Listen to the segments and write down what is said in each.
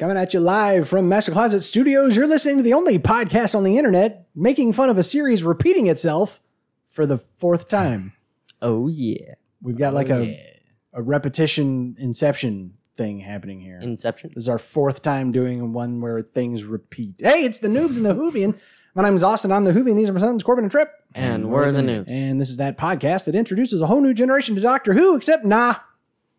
Coming at you live from Master Closet Studios, you're listening to the only podcast on the internet making fun of a series repeating itself for the fourth time. Oh yeah. We've got like oh, a, Yeah. a repetition inception thing happening here. Inception. This is our fourth time doing one where things repeat. Hey, it's the Noobs and the Hoobian. My name is Austin. I'm the Hoobian. These are my sons, Corbin and Trip. And we're the noobs. And this is that podcast that introduces a whole new generation to Doctor Who, except nah,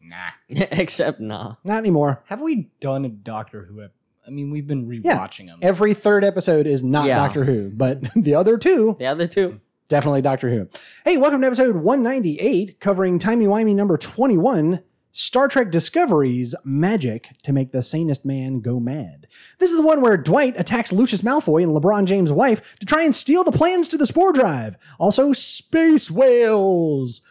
Nah. Except nah. not anymore. Have we done a Doctor Who? ep- I mean, we've been Yeah. rewatching them. Every third episode is not Yeah. Doctor Who, but the other two, The other two. definitely Doctor Who. Hey, welcome to episode 198, covering Timey Wimey number 21 Star Trek Discovery's Magic to Make the Sanest Man Go Mad. This is the one where Dwight attacks Lucius Malfoy and LeBron James' wife to try and steal the plans to the Spore Drive. Also, space whales.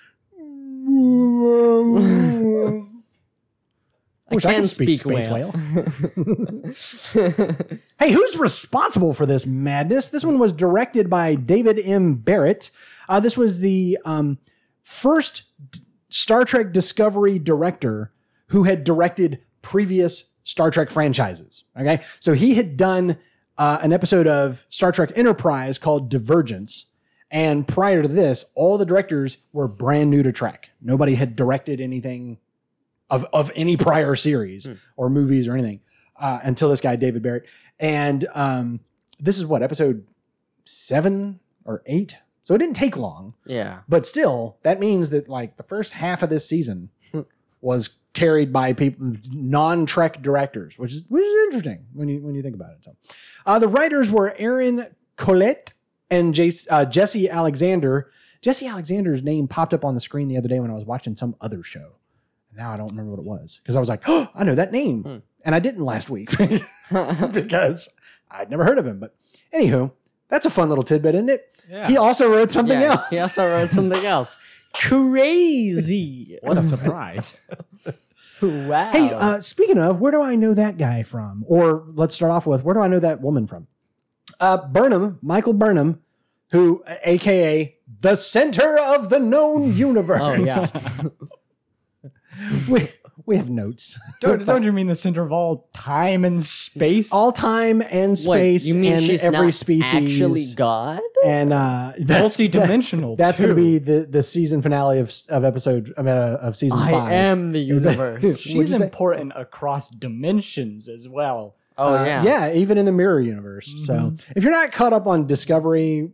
I Wish can could speak, space whale. Hey, who's responsible for this madness? This one was directed by David M. Barrett. Uh, this was the um, first D- Star Trek Discovery director who had directed previous Star Trek franchises. Okay, so he had done uh, an episode of Star Trek Enterprise called Divergence. And prior to this, all the directors were brand new to Trek. Nobody had directed anything of, of any prior series or movies or anything uh, until this guy David Barrett. And um, this is what episode seven or eight. So it didn't take long, yeah. but still, that means that like the first half of this season was carried by people non-Trek directors, which is which is interesting when you when you think about it. So, uh, the writers were Aron Coleite and Jace, uh, Jesse Alexander. Jesse Alexander's name popped up on the screen the other day when I was watching some other show. Now I don't remember what it was because I was like, oh, I know that name, and I didn't last week because I'd never heard of him. But anywho, that's a fun little tidbit, isn't it? Yeah. He also wrote something Yeah, else. He also wrote something else. Crazy. what a surprise. wow. Hey, uh, speaking of, where do I know that guy from? Or let's start off with, where do I know that woman from? Uh, Burnham, Michael Burnham, who, aka the center of the known universe. oh yeah. we, we have notes. don't, don't you mean the center of all time and space? All time and What, space you mean and she's every not species. actually God? and uh, that's, multi-dimensional. that's going to be the, the season finale of, of episode of, uh, of season I five. am the universe. She's you say? important across dimensions as well. oh Uh, yeah. yeah, even in the mirror universe. So if you're not caught up on Discovery,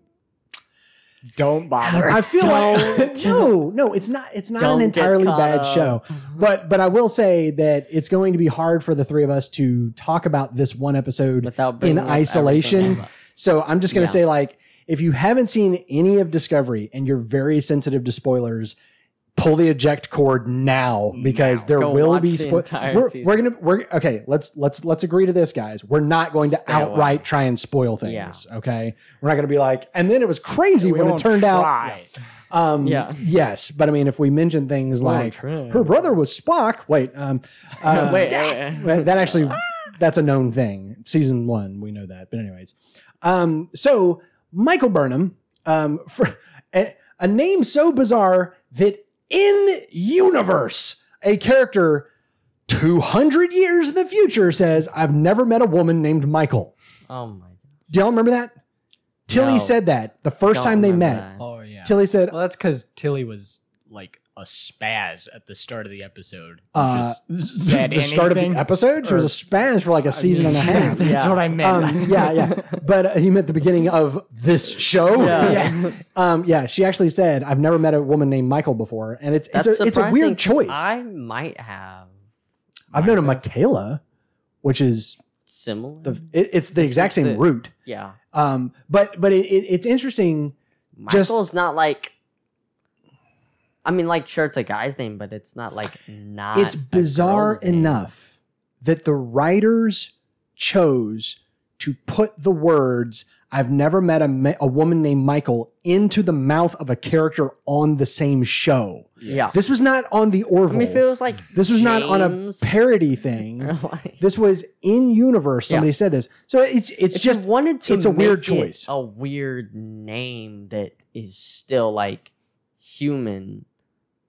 Don't bother. I feel like Don't. no, no, it's not. It's not Don't an entirely bad up. show, mm-hmm. but but I will say that it's going to be hard for the three of us to talk about this one episode Without in isolation. So I'm just going to Yeah. say like if you haven't seen any of Discovery and you're very sensitive to spoilers. Pull the eject cord now because Now. there will be the We're, we're gonna we're okay. Let's let's let's agree to this, guys. We're not going to Stay away. outright try and spoil things. Yeah. Okay, we're not going to be like. And then it was crazy We when it turned out try. um, Yeah. Yes, but I mean, if we mention things like her brother was Spock, wait, um, uh, Wait, wait, wait. that actually that's a known thing. Season one, we know that. But anyways, um, so Michael Burnham, um, for a, a name so bizarre that in universe, a character. 200 years in the future says, I've never met a woman named Michael. Oh my. God. Do y'all remember that? Tilly No. said that the 1st Don't time they remember met. that. Oh yeah. Tilly said, well, that's because Tilly was like a spaz at the start of the episode. uh, said the start of the anything. episode. She was a spaz for like a season and a half. That's Yeah. what I meant. Um, yeah, yeah. But uh, he meant the beginning of this show. Yeah. Um, yeah. She actually said, "I've never met a woman named Michael before," and it's That's it's a, it's a surprising weird 'cause choice. I might have I've known a Michaela, which is similar. the it, it's the It's exact same the- root. yeah. Um, but but it, it, it's interesting. Just- Michael's not like. I mean, like, sure, it's a guy's name, but it's not like not. it's a bizarre girl's name. enough that the writers chose to put the words "I've never met a, ma- a woman named Michael" into the mouth of a character on the same show. Yeah. This was not on the Orville. I mean, if it was like this was not on a James, parody thing. like, this was in universe. Somebody Yeah. said this, so it's it's if just wanted to, it's a weird make it choice. a weird name that is still like human.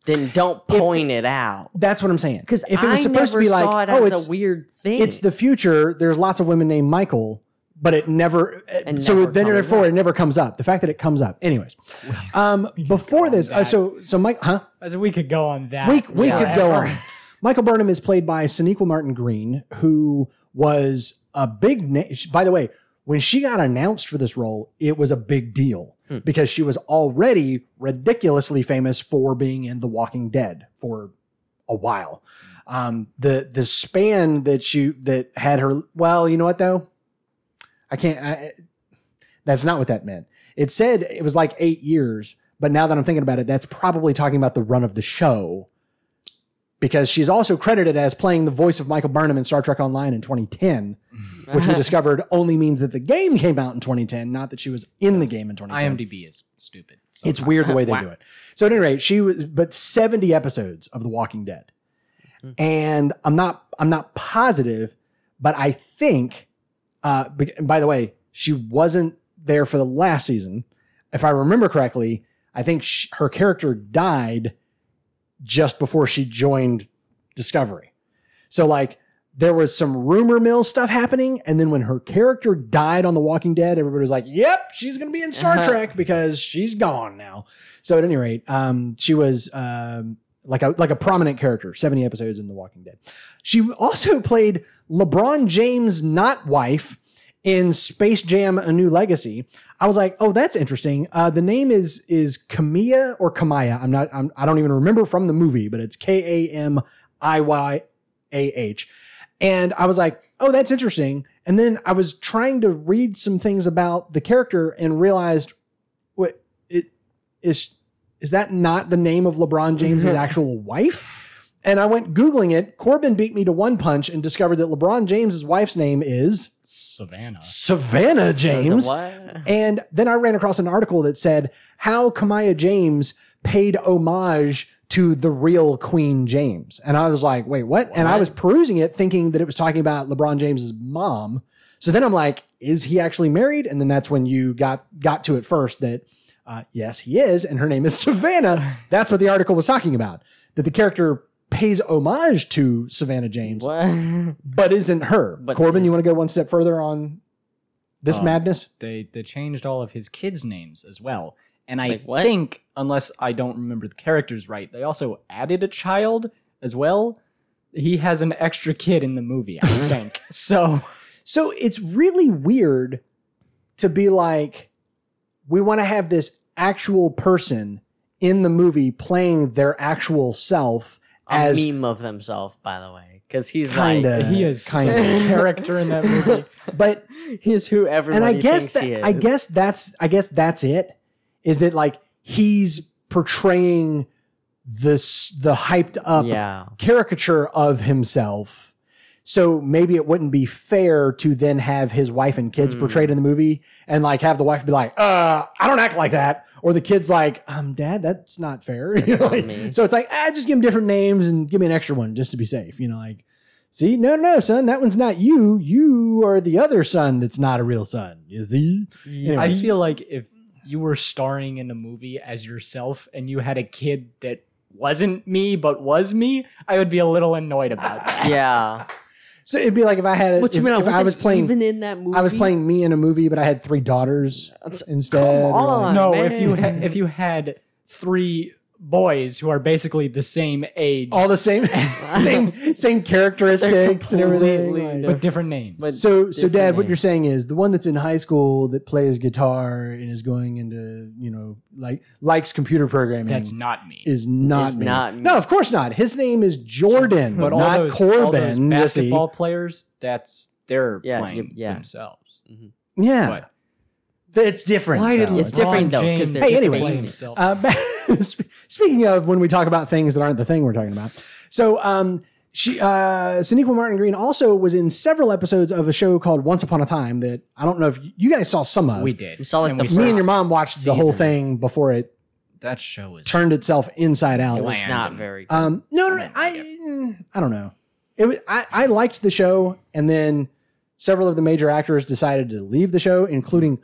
Then don't point it out. That's what I'm saying. Because if it was I supposed to be like, it oh, it's a weird thing. it's the future. There's lots of women named Michael, but it never. And so never then therefore up. it never comes up. The fact that it comes up, anyways. Um, before this, uh, so so Mike, huh? I said we could go on that. We we could go on. Michael Burnham is played by Sonequa Martin Green, who was a big name. By the way, when she got announced for this role, it was a big deal because she was already ridiculously famous for being in The Walking Dead for a while. Um, the the span that she that had her. Well, you know what though, I can't. I, that's not what that meant. It said it was like eight years, but now that I'm thinking about it, that's probably talking about the run of the show. Because she's also credited as playing the voice of Michael Burnham in Star Trek Online in 2010, which we discovered only means that the game came out in 2010, not that she was in the game in 2010. IMDb is stupid. It's weird the way they Wow. do it. So at any rate, she was but 70 episodes of The Walking Dead. And I'm not I'm not positive, but I think uh be- and by the way, she wasn't there for the last season. If I remember correctly, I think sh her character died just before she joined Discovery. So like there was some rumor mill stuff happening, and then when her character died on The Walking Dead, everybody was like, "Yep, she's going to be in Star Uh-huh. Trek because she's gone now." So at any rate, um, she was um, like a like a prominent character, seventy episodes in The Walking Dead. She also played LeBron James' not wife in Space Jam: A New Legacy. I was like, "Oh, that's interesting." Uh, the name is is Kamia or Kamaya. I'm not. I'm, I don't even remember from the movie, but it's K A M I Y A H. And I was like, oh, that's interesting. And then I was trying to read some things about the character and realized, what it is is that not the name of LeBron James's actual wife? And I went Googling it. Corbin beat me to one punch and discovered that LeBron James's wife's name is Savannah. Savannah James. And then I ran across an article that said how Kamaya James paid homage to the real Queen James. And I was like, wait, what? And I was perusing it thinking that it was talking about LeBron James's mom. So then I'm like, is he actually married? And then that's when you got got to it first that uh, yes, he is, and her name is Savannah. That's what the article was talking about. That the character pays homage to Savannah James, What? but isn't her. But Corbin, you want to go one step further on this Um, madness? They they changed all of his kids' names as well. And I Like what? think, unless I don't remember the characters right, they also added a child as well. He has an extra kid in the movie, I think. so So it's really weird to be like, we want to have this actual person in the movie playing their actual self A as meme of themselves, by the way, because he's Kinda. like he is kind kind of. of character in that movie. but he's who everybody and I guess thinks that, he is. I guess that's I guess that's it is that like he's portraying this the hyped up yeah. caricature of himself. So maybe it wouldn't be fair to then have his wife and kids Hmm. portrayed in the movie and like have the wife be like, uh, I don't act like that. Or the kid's like, um, dad, that's not fair. You know, like- me. so it's like, ah, just give him different names and give me an extra one just to be safe. You know, like, see, no, no, son, that one's not you. You are the other son that's not a real son. You see? Anyway. I feel like if you were starring in a movie as yourself and you had a kid that wasn't me but was me, I would be a little annoyed about that. Yeah. So it'd be like if I had, What if, you mean? if I wasn't was playing, even in that movie. I was playing me in a movie, but I had three daughters instead. come on. like- no, man. if you ha- if you had three boys who are basically the same age all the same, same, same characteristics and everything. completely but different names. But- so, so, different Dad, what you're saying is the one that's in high school that plays guitar and is going into, you know, like likes computer programming. that's not me. is not Is me. not me. No, of course not. His name is Jordan, but all not those, Corbin. all those you see. basketball players, that's they're Yeah, playing yeah. themselves. Mm-hmm. Yeah, But it's different. why did. It's different, though, 'cause James Hey, anyways. himself? Uh, back- sp- speaking of when we talk about things that aren't the thing we're talking about, so um, she, uh, Sonequa Martin Green also was in several episodes of a show called Once Upon a Time that I don't know if you, you guys saw some of. we did. We saw, like, And the we Me and your mom watched the whole season. thing before it That show was turned itself inside out. It was Bland not very good. Um, no, no, no I, mm, I don't know. It was, I, I liked the show, and then several of the major actors decided to leave the show, including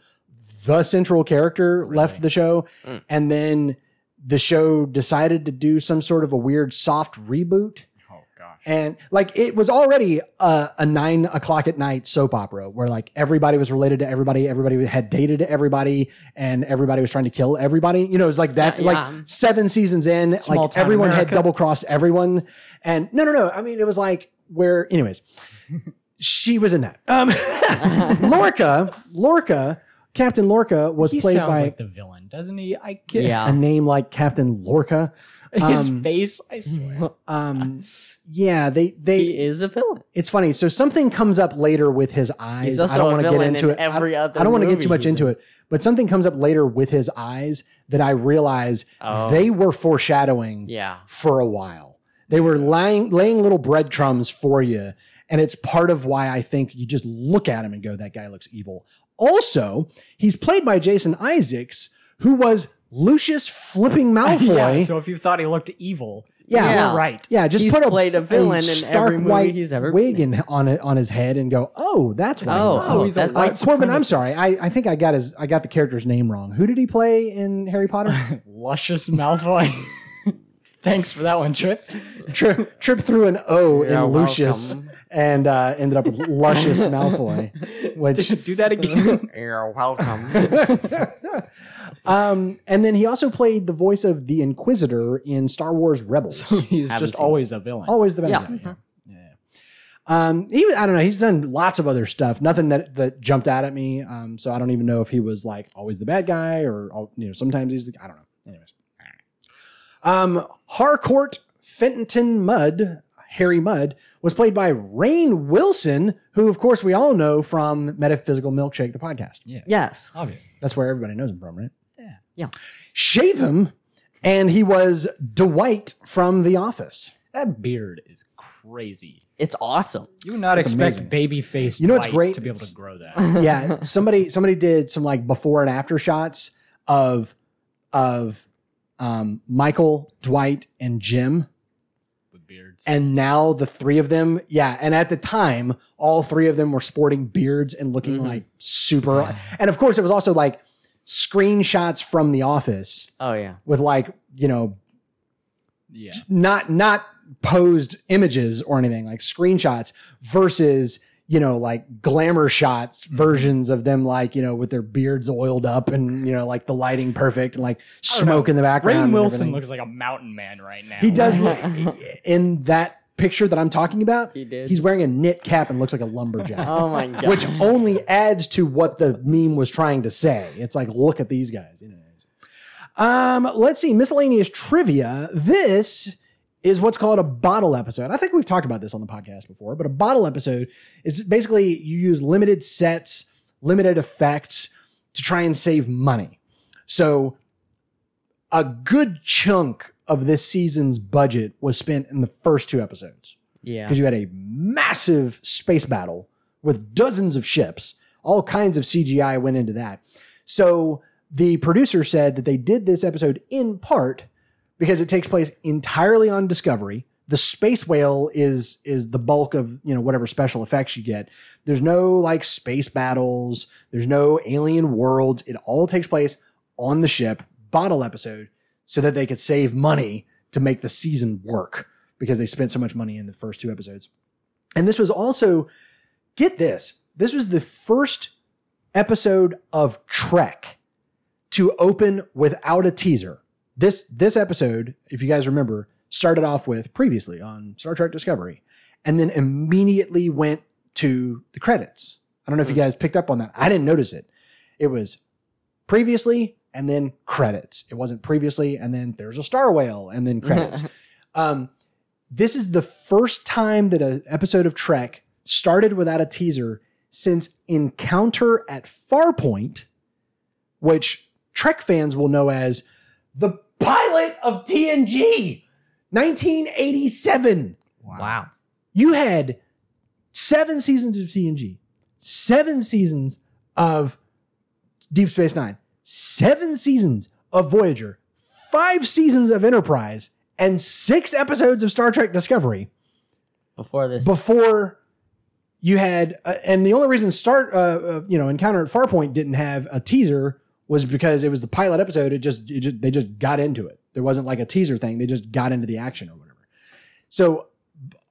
the central character left the show, Mm. and then the show decided to do some sort of a weird soft reboot. Oh gosh. And like it was already a, a nine o'clock at night soap opera where like everybody was related to everybody, everybody had dated everybody, and everybody was trying to kill everybody. You know, it was like that. Yeah, like yeah. seven seasons in, Small like everyone had double crossed everyone. And no, no, no. I mean, it was like where, anyways, she was in that. Um, Lorca, Lorca, Captain Lorca was He played sounds by like the villain, doesn't he? I get Yeah. a name like Captain Lorca. his Um, face. I swear. Um, yeah, they they he is a villain. it's funny. So something comes up later with his eyes. He's also I don't want to get into in it. every I, other I don't want to get too much into in. it, but something comes up later with his eyes that I realize Oh. they were foreshadowing Yeah. for a while. They were laying laying little breadcrumbs for you, and it's part of why I think you just look at him and go, "That guy looks evil." Also, he's played by Jason Isaacs, who was Lucius Flipping Malfoy. yeah, so if you thought he looked evil, Yeah. you're Yeah. right. Yeah, just He's put a, played a villain in stark every movie white he's ever wig been in, on it on his head and go, oh, that's why. Oh, he oh, in he's it." a that- white Uh, Corbin, I'm sorry. I, I think I got his I got the character's name wrong. Who did he play in Harry Potter? Luscious Malfoy. Thanks for that one, Trip. Tri- trip through an O You're in Lucius welcome. And uh, ended up with Luscious Malfoy, which Do that again. You're welcome. um, and then he also played the voice of the Inquisitor in Star Wars Rebels. He's Haven't just seen always a villain. Always the bad Yeah. guy. Yeah. yeah. Um, he, I don't know. He's done lots of other stuff. Nothing that that jumped out at me. Um, so I don't even know if he was like always the bad guy or you know sometimes he's the I don't know. Anyways, um, Harcourt Fenton Mudd, Harry Mudd, was played by Rainn Wilson, who of course we all know from Metaphysical Milkshake, the podcast. Yeah. yes. Obvious. That's where everybody knows him from, right? Yeah. Yeah. Shave him, and he was Dwight from The Office. That beard is crazy. It's awesome. You would not That's expect amazing. baby face You know what's great? to be able to grow that. yeah somebody somebody did some like before and after shots of of um michael dwight and jim with beards. and now the three of them yeah and at the time all three of them were sporting beards and looking Mhm. like super and of course it was also like screenshots from the office Oh yeah. with like you know yeah. not not posed images or anything like screenshots versus you know like glamour shots Mm-hmm. versions of them like you know with their beards oiled up and you know like the lighting perfect and like smoke know. in the background Rainn and Wilson everything. looks like a mountain man right now. he does look in that picture that I'm talking about He did. he's wearing a knit cap and looks like a lumberjack Oh my god. which only adds to what the meme was trying to say. It's like, look at these guys. You know. Um, let's see, miscellaneous trivia. This is what's called a bottle episode. I think we've talked about this on the podcast before, but a bottle episode is basically you use limited sets, limited effects to try and save money. So a good chunk of this season's budget was spent in the first two episodes yeah. because you had a massive space battle with dozens of ships. All kinds of CGI went into that. So the producer said that they did this episode in part because it takes place entirely on Discovery. The space whale is is the bulk of you know whatever special effects you get. There's no like space battles. There's no alien worlds. It all takes place on the ship. Bottle episode so that they could save money to make the season work because they spent so much money in the first two episodes. And this was also, get this, this was the first episode of Trek to open without a teaser. This this episode, if you guys remember, started off with previously on Star Trek Discovery, and then immediately went to the credits. I don't know if you guys picked up on that. I didn't notice it. It was previously and then credits. It wasn't previously and then there's a star whale and then credits. um, this is the first time that an episode of Trek started without a teaser since Encounter at Farpoint, which Trek fans will know as the pilot of TNG, 1987. wow. You had seven seasons of TNG, seven seasons of Deep Space Nine, seven seasons of Voyager, five seasons of Enterprise, and six episodes of Star Trek Discovery Before this. before you had uh, and the only reason start uh, uh, you know encounter at farpoint didn't have a teaser was because it was the pilot episode it just, it just they just got into it There wasn't like a teaser thing. They just got into the action or whatever. So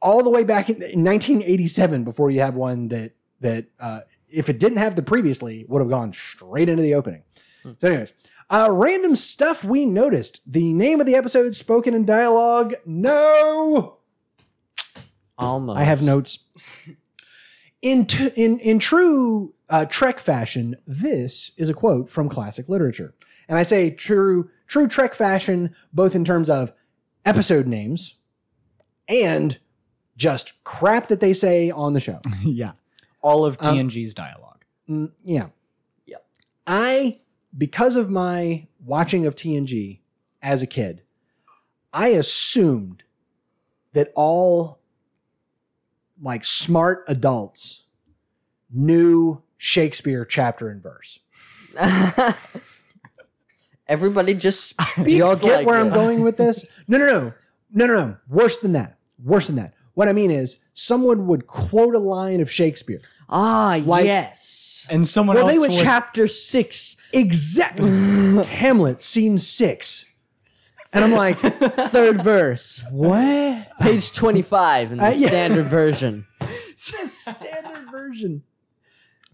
all the way back in, in 1987, before you have one that that uh, if it didn't have the previously, would have gone straight into the opening. So, anyways, uh, random stuff we noticed. The name of the episode spoken in dialogue. No. Almost. I have notes. In t- in in true uh, Trek fashion, this is a quote from classic literature, and I say true true Trek fashion both in terms of episode names and just crap that they say on the show. yeah. All of Um, TNG's dialogue. Mm, yeah. Yep. I, because of my watching of TNG as a kid, I assumed that all like smart adults knew Shakespeare chapter and verse. Everybody just speaks Do y'all get like where I'm going with this? No, no, no. No, no, no. Worse than that. Worse than that. What I mean is, someone would quote a line of Shakespeare. Ah, Like- yes. And someone Well, else they would would Chapter six, Exactly. Hamlet, scene six. And I'm like, third verse, what? page twenty-five in the Uh, yeah. standard version. Standard version.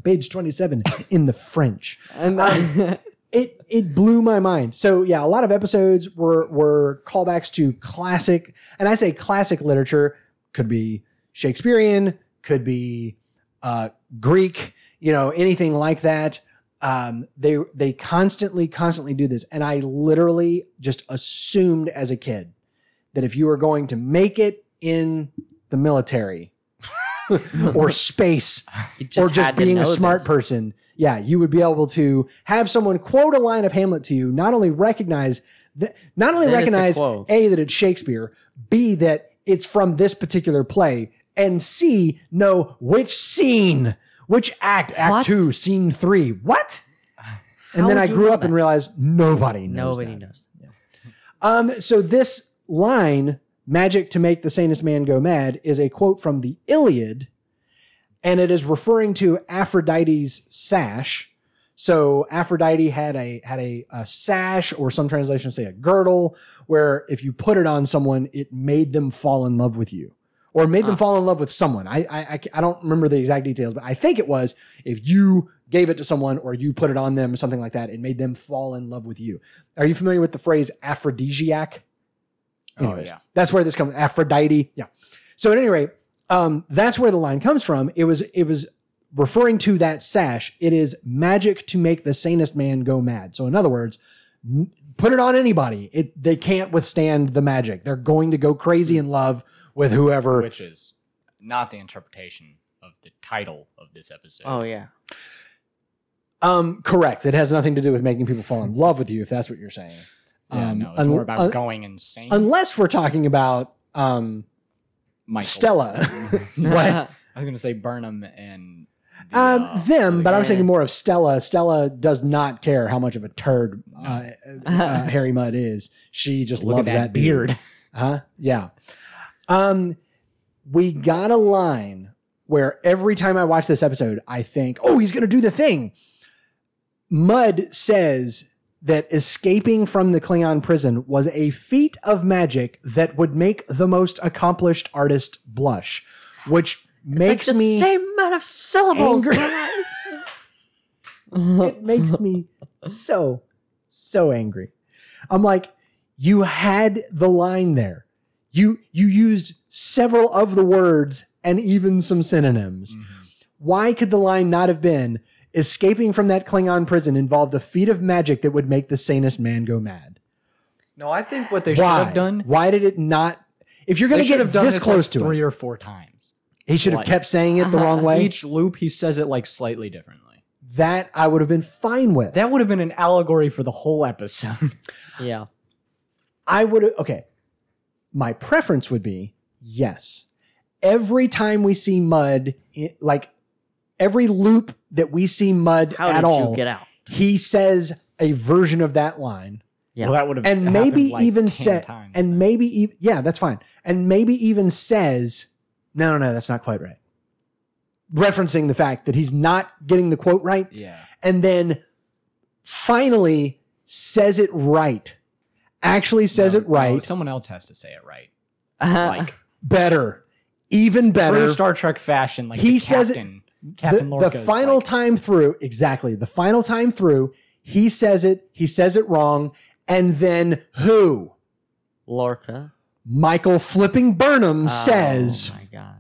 Page 27 in the French. And then, It it blew my mind. So yeah, a lot of episodes were were callbacks to classic, and I say classic literature could be Shakespearean, could be uh, Greek, you know, anything like that. Um, they they constantly constantly do this, and I literally just assumed as a kid that if you were going to make it in the military or space you or just being a smart this. person, yeah, you would be able to have someone quote a line of Hamlet to you, not only recognize that, not only Then it's a recognize a that it's Shakespeare, b that it's from this particular play, and c know which scene, which act, act What? two, scene three, what? And How then would I you grew know up and that? realized nobody knows. Nobody that. knows. Um, so this line, magic to make the sanest man go mad, is a quote from the Iliad, and it is referring to Aphrodite's sash. So Aphrodite had a had a, a sash, or some translations say a girdle, where if you put it on someone, it made them fall in love with you, or made them Ah. fall in love with someone. I, I I I don't remember the exact details, but I think it was if you gave it to someone or you put it on them, or something like that, it made them fall in love with you. Are you familiar with the phrase aphrodisiac? Oh, yeah. That's where this comes. Aphrodite. Yeah. So at any rate, um, that's where the line comes from. It was it was referring to that sash. It is magic to make the sanest man go mad. So in other words, n- put it on anybody. It they can't withstand the magic. They're going to go crazy in love with whoever. Which is not the interpretation of the title of this episode. Oh yeah. Um, correct. It has nothing to do with making people fall in love with you, if that's what you're saying. Yeah, Um, no, it's un- more about un- going insane. unless we're talking about um, Michael. Stella. what? I was going to say Burnham and the, Um, uh, them, but I was thinking more of Stella. Stella does not care how much of a turd uh, uh, Harry Mudd is. She just look loves at that, that, dude. beard. Huh? Yeah. Um, we got a line where every time I watch this episode, I think, oh, he's going to do the thing. Mudd says that escaping from the Klingon prison was a feat of magic that would make the most accomplished artist blush, which makes like the me same amount of syllables. it makes me so so angry i'm like you had the line there you you used several of the words and even some synonyms mm-hmm. why could the line not have been escaping from that klingon prison involved a feat of magic that would make the sanest man go mad No, I think what they should why have done. why did it not if you're going to get have done this this close like to three it or four times. he should have kept saying it the wrong way Each loop, he says it like slightly differently. that i would have been fine with That would have been an allegory for the whole episode. yeah. I would have, okay. My preference would be yes. Every time we see Mudd, i- like every loop that we see Mudd How at did all, you get out? he says a version of that line, Yeah. Well, that would have and maybe like, even 10 said, and then. maybe e- yeah, that's fine, and maybe even says, no, no, no, that's not quite right, referencing the fact that he's not getting the quote right, yeah. and then finally says it right actually says No, it right. no, someone else has to say it right. like, Like better, even better. true Star Trek fashion. Like He the says it- captain, the, the Lorca. final time through, exactly. The final time through, he says it, he says it wrong, and then who? Lorca Michael flipping Burnham oh says, Oh my gosh.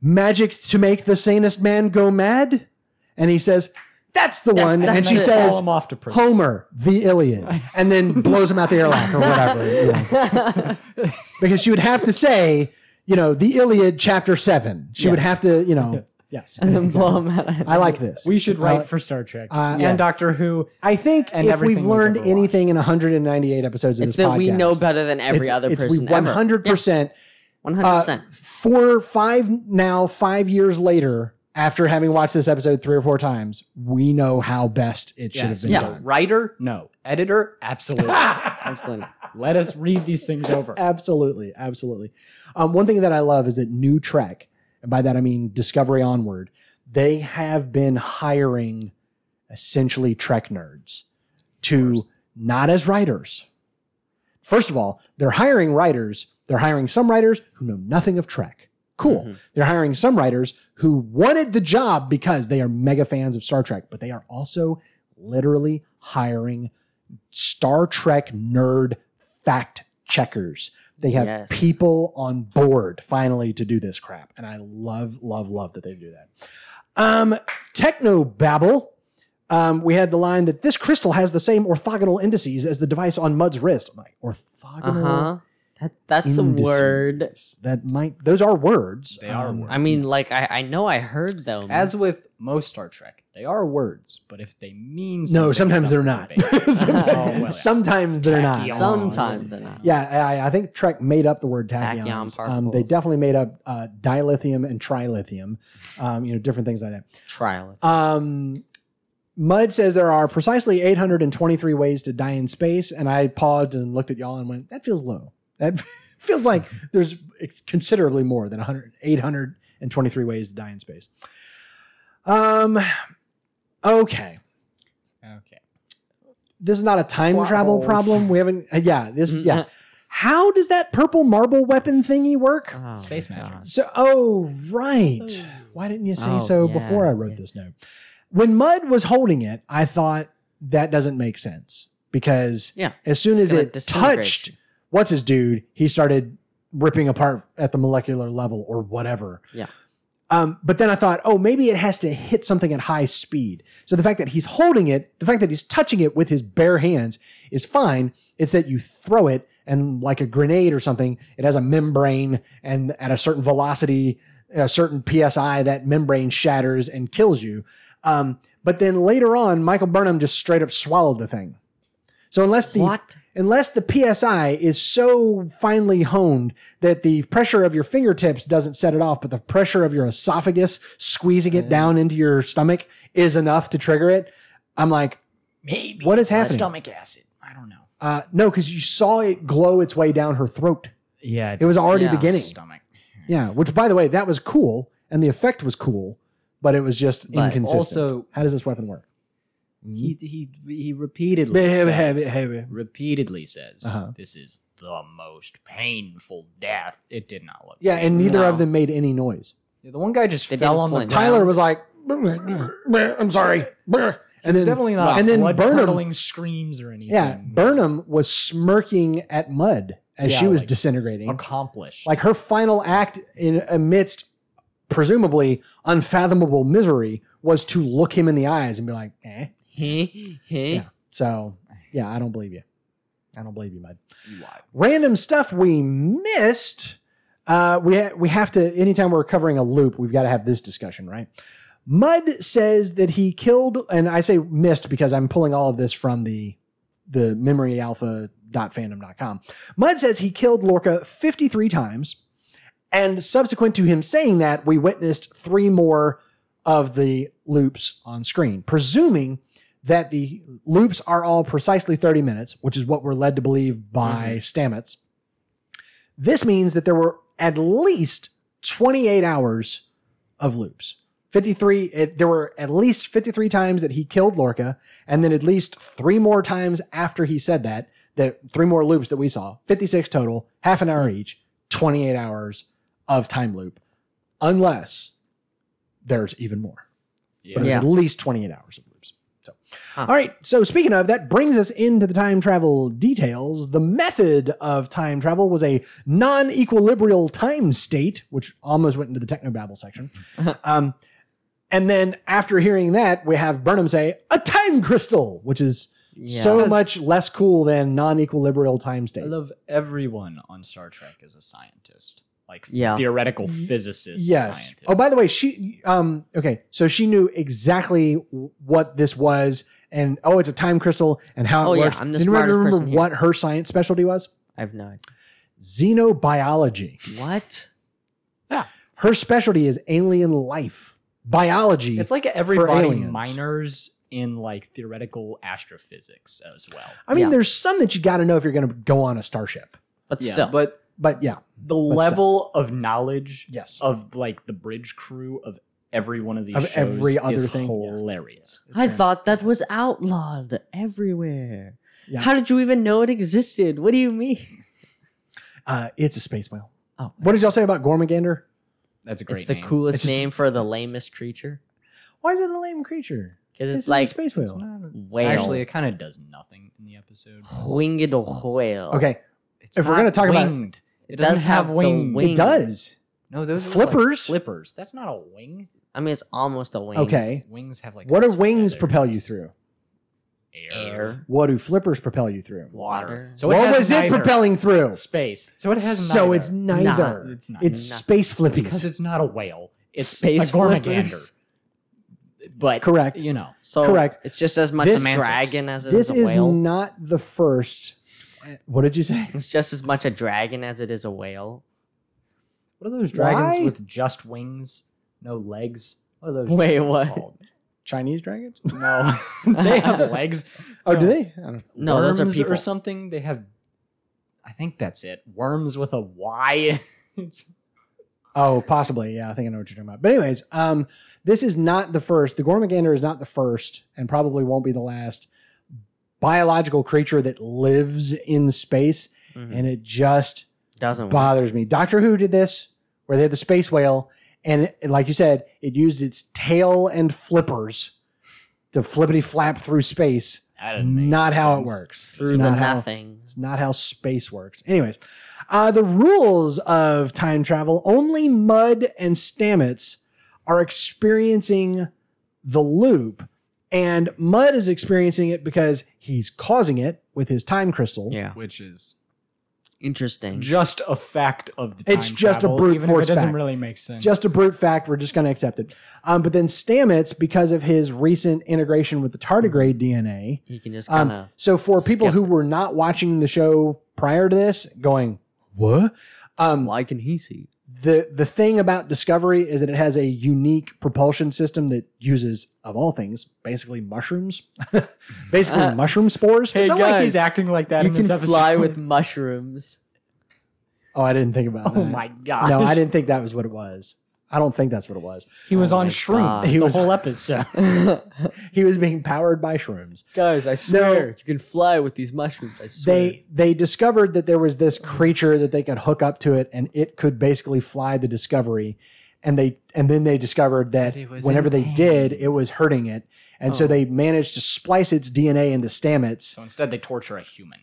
magic to make the sanest man go mad? And he says, that's the one. that's and she it. Says, him off to prison. Homer, the Iliad, and then blows him out the airlock or whatever. you know. because she would have to say, you know, the Iliad, chapter seven. She would have to, you know, yes. and then blow him out. I like this. We should write Uh, for Star Trek uh, and yes. Doctor Who. I think and if we've we've learned watched. anything in 198 episodes of It's this that podcast, we know better than every it's- other it's person we 100 percent One hundred percent. four five now five years later after having watched this episode three or four times we know how best it should have been Yeah. done Writer? No. Editor? Absolutely. Absolutely. Let us read these things over. absolutely absolutely um, one thing that i love is that new trek and by that i mean discovery onward they have been hiring essentially trek nerds to not as writers first of all they're hiring writers they're hiring some writers who know nothing of trek cool Mhm. they're hiring some writers who wanted the job because they are mega fans of star trek but they are also literally hiring star trek nerd fact checkers they have Yes. people on board finally to do this crap and i love love love that they do that um techno babble um, we had the line that this crystal has the same orthogonal indices as the device on Mudd's wrist. I'm like, orthogonal huh. That that's a word. That might those are words. They are Um, words. I mean, like I, I know I heard them. As with most Star Trek, they are words, but if they mean No, sometimes they're not. sometimes, Oh, well, yeah. they're not. Sometimes they're not. Yeah, I, I think Trek made up the word Tachyon. Um, they definitely made up uh, dilithium and trilithium. Um, you know, different things like that. Trial. Um, Mudd says there are precisely 823 ways to die in space, and I paused and looked at y'all and went, "That feels low. That feels like there's considerably more than 100, 823 ways to die in space." Um, okay, Okay. this is not a time Plot travel holes. problem. We haven't. Uh, yeah, this. Yeah. How does that purple marble weapon thingy work? Oh, Space magic. So, oh, right. Why didn't you say Oh, so yeah, before I wrote yeah. this note? When Mudd was holding it, I thought that doesn't make sense because Yeah, as soon as it touched you. What's his dude, he started ripping apart at the molecular level or whatever. Yeah. Um, but then I thought, oh, maybe it has to hit something at high speed. So the fact that he's holding it, the fact that he's touching it with his bare hands is fine. It's that you throw it and like a grenade or something, it has a membrane and at a certain velocity, a certain PSI, that membrane shatters and kills you. Um, but then later on, Michael Burnham just straight up swallowed the thing. So unless the What? Unless the PSI is so finely honed that the pressure of your fingertips doesn't set it off, but the pressure of your esophagus squeezing it down into your stomach is enough to trigger it, I'm like, Maybe. What is happening? Stomach acid. I don't know. uh, no, because you saw it glow its way down her throat. Yeah. It was already Yeah. beginning. stomach. Yeah, which by the way, that was cool, and the effect was cool, but it was just But inconsistent. also- how does this weapon work? He he he repeatedly Behave, says, behave. repeatedly says Uh-huh. this is the most painful death. It did not look. Yeah, and neither No. of them made any noise. Yeah, the one guy just They fell on the flinch. ground. Tyler was like, "I'm sorry," and then definitely not and then Burnham- screams or anything. Yeah, Burnham was smirking at Mudd as Yeah, she was like- disintegrating. accomplished. Like her final act in amidst presumably unfathomable misery was to look him in the eyes and be like, "Eh." Yeah. So, yeah, I don't believe you. I don't believe you, Mudd. Random stuff we missed. Uh, we ha- we have to anytime we're covering a loop, we've got to have this discussion, right? Mudd says that he killed, and I say missed because I'm pulling all of this from the the memoryalpha.fandom.com. Mudd says he killed Lorca 53 times, and subsequent to him saying that, we witnessed three more of the loops on screen, presuming that the loops are all precisely 30 minutes, which is what we're led to believe by mm-hmm. Stamets. This means that there were at least 28 hours of loops. 53 it, there were at least 53 times that he killed Lorca and then at least 3 more times after he said that that three more loops that we saw, 56 total, half an hour each, 28 hours of time loop, unless there's even more. Yeah. But it's Yeah. at least 28 hours of. So, Huh. all right. So speaking of that, brings us into the time travel details. The method of time travel was a non-equilibrial time state, which almost went into the technobabble section. um, and then after hearing that, we have Burnham say a time crystal, which is Yeah. so much less cool than non-equilibrial time state. I love everyone on Star Trek as a scientist, like Yeah. theoretical physicist. Yes. Scientist. Oh, by the way, she um okay, so she knew exactly what this was and oh, it's a time crystal and how it Oh, yeah, works. I'm the Do you remember, smartest remember here. what her science specialty was? I have no idea. Xenobiology. What? Yeah. Her specialty is alien life. Biology. it's like everybody aliens. minors in like theoretical astrophysics as well. I mean, yeah. there's some that you got to know if you're going to go on a starship. But still. but But yeah, the level of knowledge yes. of like the bridge crew of every one of these Of shows every other is thing, yeah. hilarious. I thought that was outlawed everywhere. Yeah. How did you even know it existed? What do you mean? Uh, it's a space whale. Oh, What did y'all say about Gormagander? That's a great it's the name. coolest It's just- name for the lamest creature Why is it a lame creature? because it's, a like space It's whale. not- whale, Actually, it kind of does nothing in the episode. winged whale. Okay, It's If we're gonna talk about- winged. it, does doesn't have, have the wings. wing. it does. No, those Flippers? Are like flippers. That's not a wing. I mean, it's almost a wing. Okay. Wings have like. What do these wings feathers. propel you through? Air. Air, What do flippers propel you through? water. So what has was it neither. propelling through? Space. So it has so neither. it's neither. Nah, it's not. It's Nah. space flippies. because it's not a whale. It's Space a gormagander. flippers. But Correct. You know, So Correct. It's just as much This- a dragon as it this is a is whale. not the first. What did you say? It's just as much a dragon as it is a whale. what are those dragons Why? with just wings, no legs? What are those? Wait, dragons what? Called? Chinese dragons? No, they have legs. Oh, do they? I don't know. No, those are people. or something. They have. I think that's it. Worms with a Y. Oh, possibly. Yeah, I think I know what you're talking about. But anyways, um, this is not the first. The Gormagander is not the first, and probably won't be the last biological creature that lives in space, Mhm. and it just Doesn't work. bothers me. Doctor Who did this, where they had the space whale, and it, like you said, it used its tail and flippers to flippity flap through space. That It's doesn't how it works. through It's the not how- nothing. it's not how space works. Anyways, uh, the rules of time travel only Mudd and Stamets are experiencing the loop, and Mudd is experiencing it because he's causing it with his time crystal. Yeah. which is Interesting. just a fact of the. It's time just a travel, brute even force If it doesn't fact. really make sense. Just a brute fact. We're just going to accept it. Um, but then Stamets, because of his recent integration with the tardigrade DNA, He can just Um, kind of. so for people skip who were not watching the show prior to this, going what? Um, why can he see? The the thing about Discovery is that it has a unique propulsion system that uses, of all things, basically mushrooms, basically Uh, mushroom spores. it's not like guys, he's acting like that You in this can episode. fly with mushrooms. Oh, I didn't think about that. Oh my god! No, I didn't think that was what it was. I don't think that's what it was. He was Oh on shrooms God. He the was- whole episode. He was being powered by shrooms. Guys, I swear, you can fly with these mushrooms. I They they discovered that there was this creature that they could hook up to it, and it could basically fly the Discovery. And they and then they discovered that it was whenever in they pain. did, it was hurting it, and so Oh. they managed to splice its DNA into Stamets. so instead, they torture a human.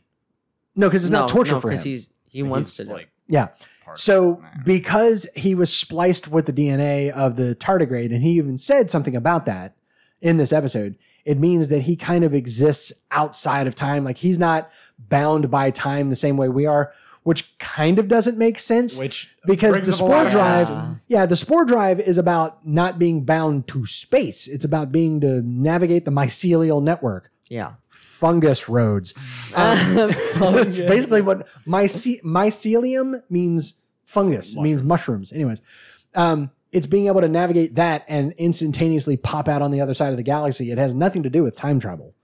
No, because it's not torture for him. because he's he wants to. He's, do it. like yeah. Part So it. Because he was spliced with the DNA of the tardigrade, and he even said something about that in this episode, it means that he kind of exists outside of time. Like he's not bound by time the same way we are, which kind of doesn't make sense. which because the up a lot spore drive, questions. yeah, the spore drive is about not being bound to space. It's about being to navigate the mycelial network, Yeah. Fungus roads. Um, That's basically what myce- mycelium means. Fungus It means mushrooms. Anyways, um, it's being able to navigate that and instantaneously pop out on the other side of the galaxy. It has nothing to do with time travel,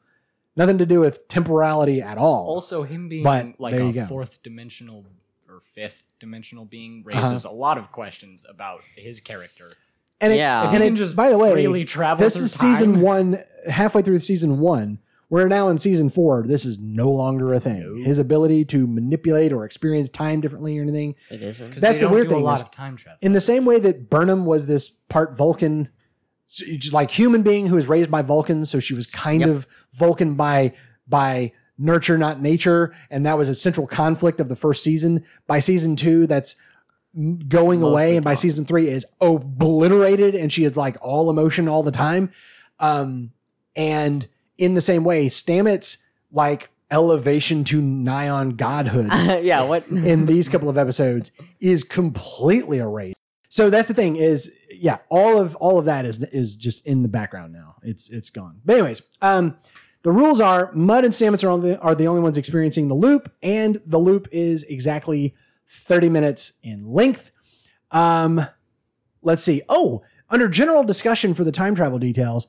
nothing to do with temporality at all. Also, him being But like a. Uh-huh. fourth dimensional or fifth dimensional being raises a lot of questions about his character. and it, Yeah. And it- just by the way, freely travel this through is season one, halfway through season one. Where now in season four, this is no longer a thing. No. His ability to manipulate or experience time differently or anything. It isn't. 'Cause That's they the don't weird do thing A lot of time travel. In the same way that Burnham was this part Vulcan, just like human being who was raised by Vulcans, so she was kind Yep. of Vulcan by by nurture, not nature, and that was a central conflict of the first season. By season two, that's going Mostly away, and by gone. season three is obliterated, and she is like all emotion all the time. Um, and in the same way, Stamets like elevation to Nyan godhood yeah. What? in these couple of episodes is completely erased. So that's the thing is yeah, all of all of that is is just in the background now. It's it's gone. But anyways, um the rules are Mudd and Stamets are, only, are the only ones experiencing the loop, and the loop is exactly 30 minutes in length. Um, let's see. Oh, under general discussion for the time travel details,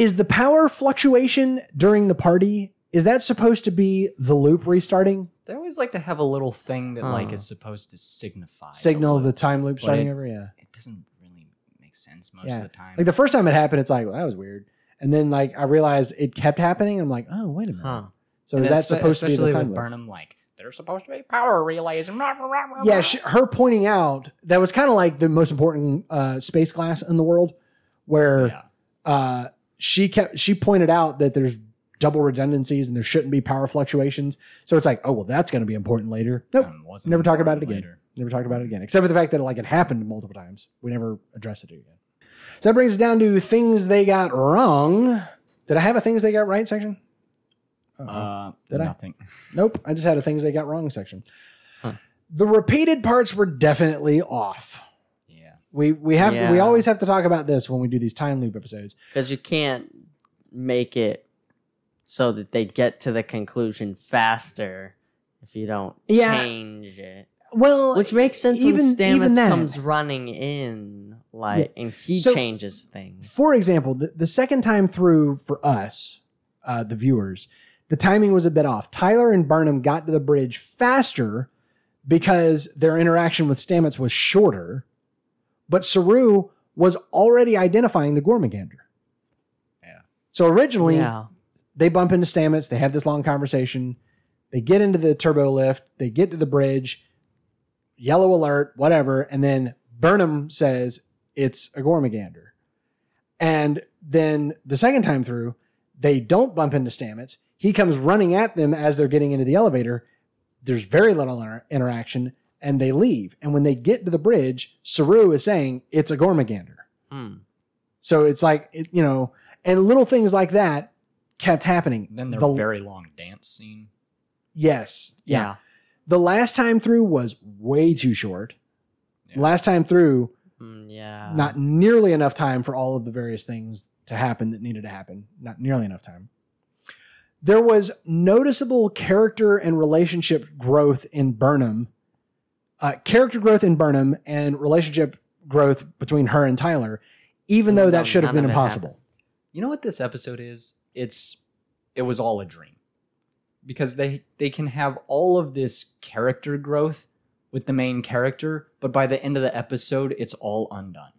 is the power fluctuation during the party is that supposed to be the loop restarting? They always like to have a little thing that like Huh. is supposed to signify Signal loop. the time loop starting it- over. Yeah, It doesn't really make sense most Yeah. of the time. like the first time it happened, it's like well, that was weird, and then like I realized it kept happening. I'm like, oh wait a minute. Huh. So And is that espe- supposed to be the especially time with loop? Burnham? Like they're supposed to be power relays. and Yeah, rah. she, her pointing out that was kind of like the most important uh, space class in the world, where yeah. uh, she kept she pointed out that there's double redundancies and there shouldn't be power fluctuations. So it's like, oh well, that's going to be important later. Nope, Um, never talk about it again. later. never talked about it again, except for the fact that like it happened multiple times. We never addressed it again. So that brings us down to things they got wrong. Did I have a things they got right section? Uh-oh. Uh, Did I? Nope. I just had a things they got wrong section. Huh. The repeated parts were definitely off. Yeah. We we have we always have to talk about this when we do these time loop episodes. Because you can't make it so that they get to the conclusion faster if you don't Yeah. change it. Well, Which makes sense even- when even Stamets that. comes running in, like, and he So- changes things. for example, the, the second time through for us, uh, the viewers, the timing was a bit off. Tyler and Burnham got to the bridge faster because their interaction with Stamets was shorter, but Saru was already identifying the Gormagander. Yeah. So originally, Yeah. they bump into Stamets. They have this long conversation. They get into the turbo lift. They get to the bridge. Yellow alert, whatever. And then Burnham says it's a Gormagander. And then the second time through, they don't bump into Stamets. He comes running at them as they're getting into the elevator. There's very little inter- interaction, and they leave. And when they get to the bridge, Saru is saying it's a Gormagander. Hmm. So it's like, it- you know, and little things like that kept happening. Then their The- very long dance scene. Yes. Yeah. Yeah. The last time through was way too short. Yeah. Last time through, Mm, yeah. not nearly enough time for all of the various things to happen that needed to happen. Not nearly enough time. There was noticeable character and relationship growth in Burnham. Uh, character growth in Burnham and relationship growth between her and Tyler, even though No, that should have been impossible. You know what this episode is? It's it was all a dream. Because they they can have all of this character growth with the main character, but by the end of the episode it's all undone.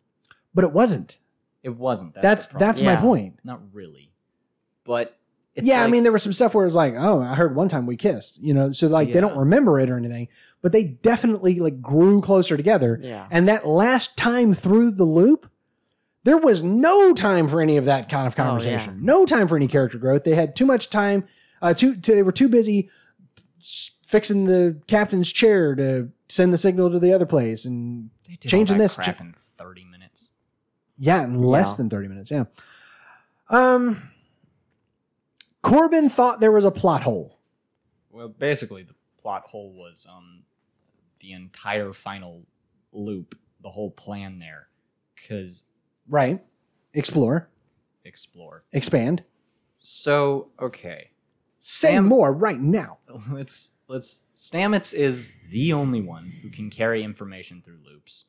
But it wasn't. It wasn't. That's That's that's, my point. not really. But it's yeah, I mean, there was some stuff where it was like, oh, I heard one time we kissed, you know, so like they don't remember it or anything, but they definitely like grew closer together. Yeah. And that last time through the loop, there was no time for any of that kind of Oh, yeah. conversation. No time for any character growth. They had too much time. Uh, too, too they were too busy fixing the captain's chair to send the signal to the other place, and they did all changing this, crap ch- in 30 minutes. yeah, in less Yeah. than thirty minutes. Yeah. Um, Corbin thought there was a plot hole. Well, basically the plot hole was um the entire final loop, the whole plan there cuz Right. Explore. explore. Expand. So, okay. Say Sam- more right now. let's let's Stamets is the only one who can carry information through loops,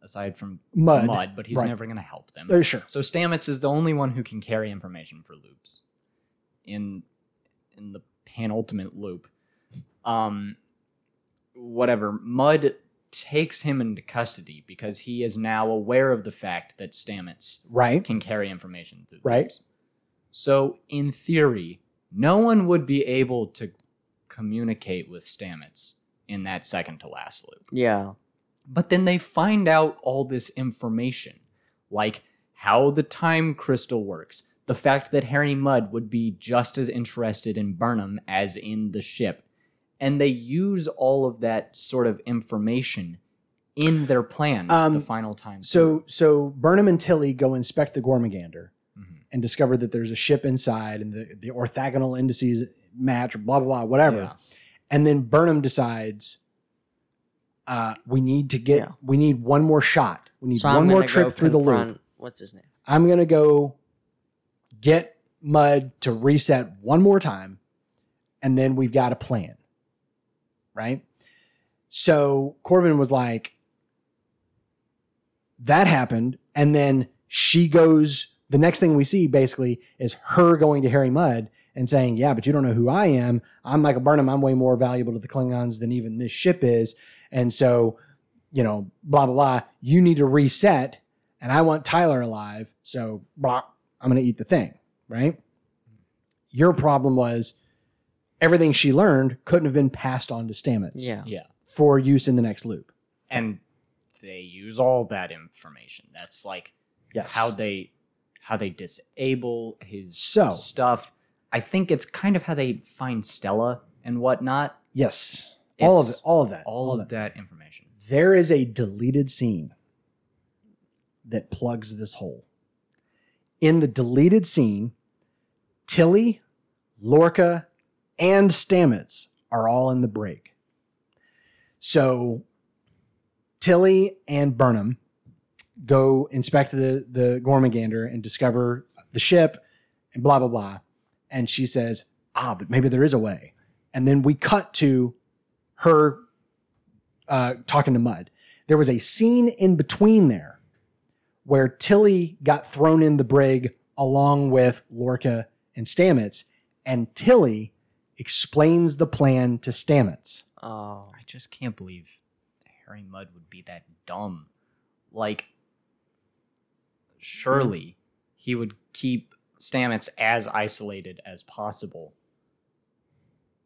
aside from Mudd. Mudd, but he's Right. never going to help them. Uh, sure. So Stamets is the only one who can carry information for loops. In in the penultimate loop, um, whatever Mudd takes him into custody because he is now aware of the fact that Stamets Right. can carry information through Right. So, in theory, no one would be able to communicate with Stamets in that second to last loop. Yeah. But then they find out all this information, like how the time crystal works, the fact that Harry Mudd would be just as interested in Burnham as in the ship. And they use all of that sort of information in their plan Um, the final time. So so Burnham and Tilly go inspect the Gormagander Mhm. and discover that there's a ship inside and the, the orthogonal indices match, blah blah blah, whatever. Yeah. And then Burnham decides uh, we need to get Yeah. we need one more shot. We need So one more trip through the loop. What's his name? I'm gonna go get Mudd to reset one more time, and then we've got a plan. Right? So Corbin was like, that happened, and then she goes. The next thing we see basically is her going to Harry Mudd and saying, "Yeah, but you don't know who I am. I'm Michael Burnham. I'm way more valuable to the Klingons than even this ship is." And so, you know, blah blah blah. You need to reset, and I want Tyler alive. So, blah, I'm going to eat the thing, right? Your problem was everything she learned couldn't have been passed on to Stamets Yeah. Yeah. for use in the next loop. And they use all that information. That's like Yes. how they how they disable his So- stuff. I think it's kind of how they find Stella and whatnot. yes. all of it. It's All of that. All of of that information. there is a deleted scene that plugs this hole. In the deleted scene, Tilly, Lorca, and Stamets are all in the break. So Tilly and Burnham go inspect the, the Gormagander and discover the ship and blah, blah, blah. And she says, ah, but maybe there is a way. And then we cut to her uh, talking to Mudd. There was a scene in between there where Tilly got thrown in the brig along with Lorca and Stamets, and Tilly explains the plan to Stamets. Oh. I just can't believe Harry Mudd would be that dumb. Like, surely he would keep Stamets as isolated as possible,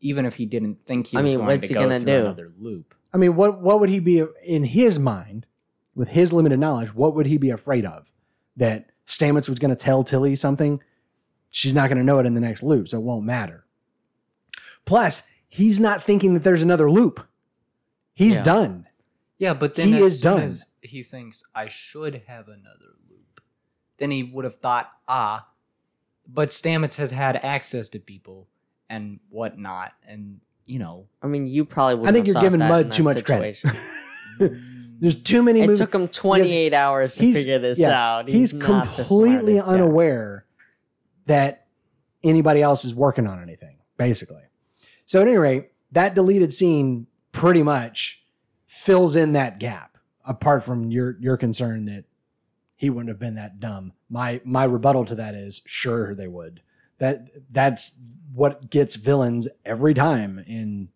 even if he didn't think he I was mean, going what's to he go gonna through do? another loop. I mean, what what would he be in his mind, with his limited knowledge? What would he be afraid of? That Stamets was going to tell Tilly something, she's not going to know it in the next loop, so it won't matter. Plus, he's not thinking that there's another loop. He's Yeah. done. Yeah, but then He as is soon done. as he thinks I should have another loop, then he would have thought, ah, but Stamets has had access to people and whatnot, and you know, I mean, you probably would. I think you're giving Mudd too much credit. There's too many It movies. took him 28 hours to figure this yeah, out. He's, the completely smartest guy. unaware that anybody else is working on anything, basically. So, at any rate, that deleted scene pretty much fills in that gap. Apart from your your concern that he wouldn't have been that dumb, my my rebuttal to that is sure they would. That that's what gets villains every time in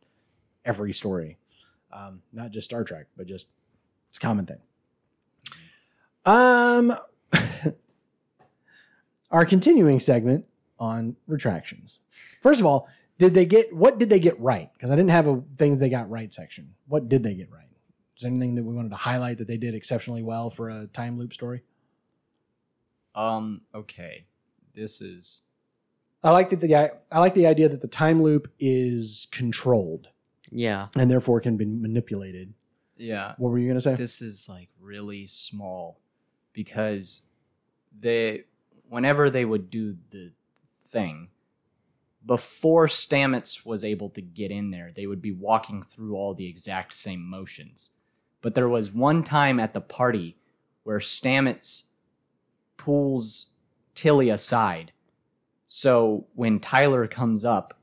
every story, um, not just Star Trek, but just it's a common thing. Um, our continuing segment on retractions. First of all, did they get what did they get right? Because I didn't have a things they got right section. What did they get right? Is there anything that we wanted to highlight that they did exceptionally well for a time loop story? um, okay, this is I like that the guy. I like the idea that the time loop is controlled Yeah. and therefore can be manipulated. Yeah, What were you gonna say? this is like really small because they whenever they would do the thing before Stamets was able to get in there, they would be walking through all the exact same motions. But there was one time at the party where Stamets pulls Tilly aside. So when Tyler comes up,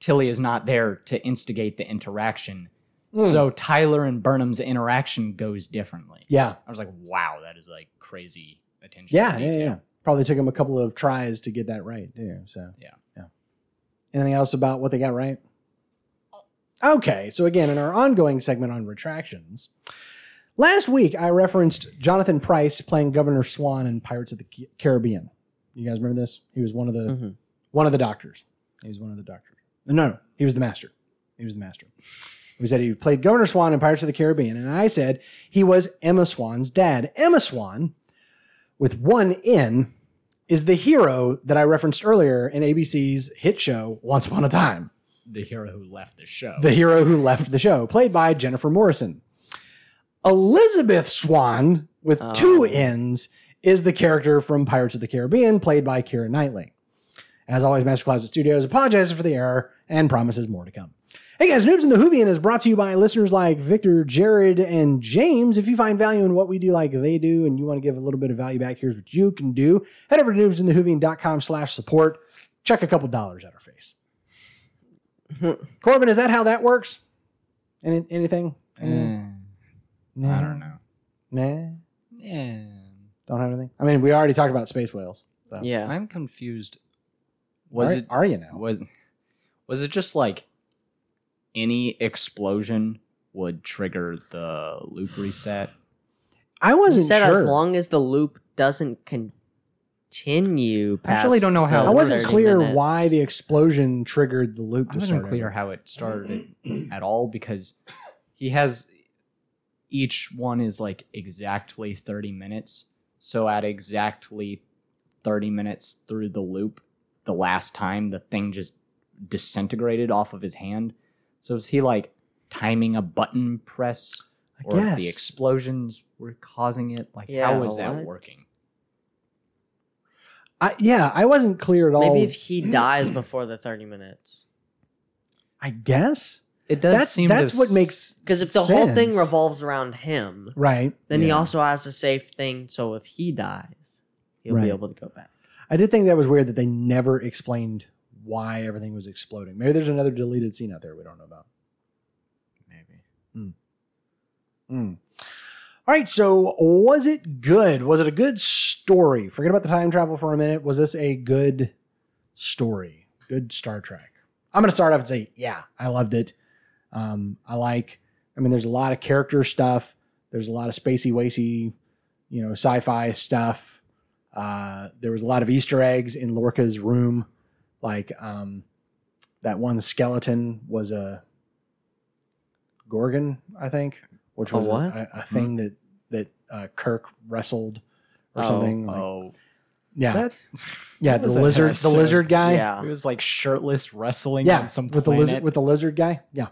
Tilly is not there to instigate the interaction. Hmm. So Tyler and Burnham's interaction goes differently. yeah, I was like, wow, that is like crazy attention. yeah, yeah, yeah. Probably took him a couple of tries to get that right. Yeah. So Yeah. yeah. Anything else about what they got right? Okay, so again, in our ongoing segment on retractions, last week I referenced Jonathan Pryce playing Governor Swann in Pirates of the Caribbean. You guys remember this? He was one of the Mhm. one of the doctors. He was one of the doctors. No, no, he was the master. He was the master. We said he played Governor Swann in Pirates of the Caribbean, and I said he was Emma Swan's dad. Emma Swan, with one N, is the hero that I referenced earlier in ABC's hit show Once Upon a Time. The hero who left the show. The hero who left the show, played by Jennifer Morrison. Elizabeth Swann, with Oh. two N's, is the character from Pirates of the Caribbean, played by Keira Knightley. As always, Master Closet Studios apologizes for the error and promises more to come. Hey guys, Noobs in the Whovian is brought to you by listeners like Victor, Jared, and James. If you find value in what we do like they do and you want to give a little bit of value back, here's what you can do. Head over to noobsinthewhovian.com slash support. Check a couple dollars at our face. Corbin, is that how that works? Any, anything? Eh, Nah. I don't know. Nah. Yeah. Don't have anything. I mean, we already talked about space whales. So. Yeah. I'm confused. Was Are- it Are you now? was was it just like any explosion would trigger the loop reset? I wasn't said sure. as long as the loop doesn't continue. I actually don't know how I wasn't clear minutes. why the explosion triggered the loop. I wasn't start clear how it started at all because he has each one is like exactly 30 minutes. So at exactly 30 minutes through the loop, the last time the thing just disintegrated off of his hand. So is he like timing a button press I or the explosions were causing it? Like Yeah, how is that what? working? I, yeah, I wasn't clear at all. Maybe if he dies before the 30 minutes. I guess It does that's seem that's to what s- makes Because if the whole thing revolves around him, right. then he also has a safe thing. So if he dies, he'll Right. be able to go back. I did think that was weird that they never explained why everything was exploding. Maybe there's another deleted scene out there we don't know about. maybe. Mm. All right, so was it good? Was it a good story? Forget about the time travel for a minute. Was this a good story? Good Star Trek? I'm going to start off and say, yeah, I loved it. Um, I like, I mean, there's a lot of character stuff. There's a lot of spacey, wacy, you know, sci-fi stuff. Uh, there was a lot of Easter eggs in Lorca's room, like um, that one skeleton was a Gorgon, I think, which was a, what? a, a thing that that uh, Kirk wrestled or Oh, something. Like, Oh, yeah, that- yeah, the was that lizard, the episode? lizard guy. Yeah. It was like shirtless wrestling yeah, on some with the planet. lizard with the lizard guy. Yeah,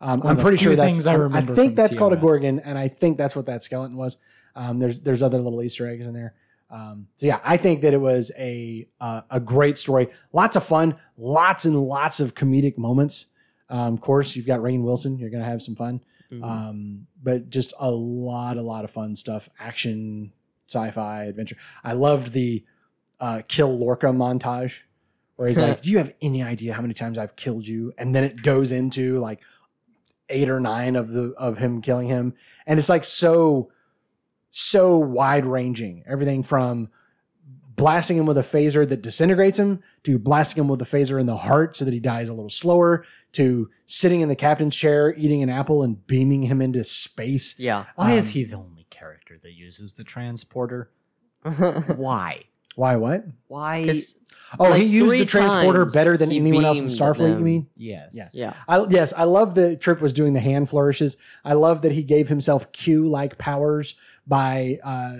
um, one I'm of the pretty sure that's. things I I, remember think from that's called a TOS. Gorgon, and I think that's what that skeleton was. Um, there's there's other little Easter eggs in there. Um, so yeah, I think that it was a uh, a great story. Lots of fun, lots and lots of comedic moments. Um, of course, you've got Rainn Wilson. You're gonna have some fun. Mhm. Um, but just a lot, a lot of fun stuff. Action, sci-fi, adventure. I loved the uh, kill Lorca montage where he's like, "Do you have any idea how many times I've killed you?" And then it goes into like eight or nine of the of him killing him, and it's like so so wide ranging. Everything from blasting him with a phaser that disintegrates him to blasting him with a phaser in the heart so that he dies a little slower to sitting in the captain's chair eating an apple and beaming him into space. Yeah. Why is Um, he the only character that uses the transporter? Why? Why what? Why? Oh, Like he used the transporter better than anyone else in Starfleet, you mean? Yes. Yeah. yeah. I, yes, I love that Trip was doing the hand flourishes. I love that he gave himself Q like powers by uh,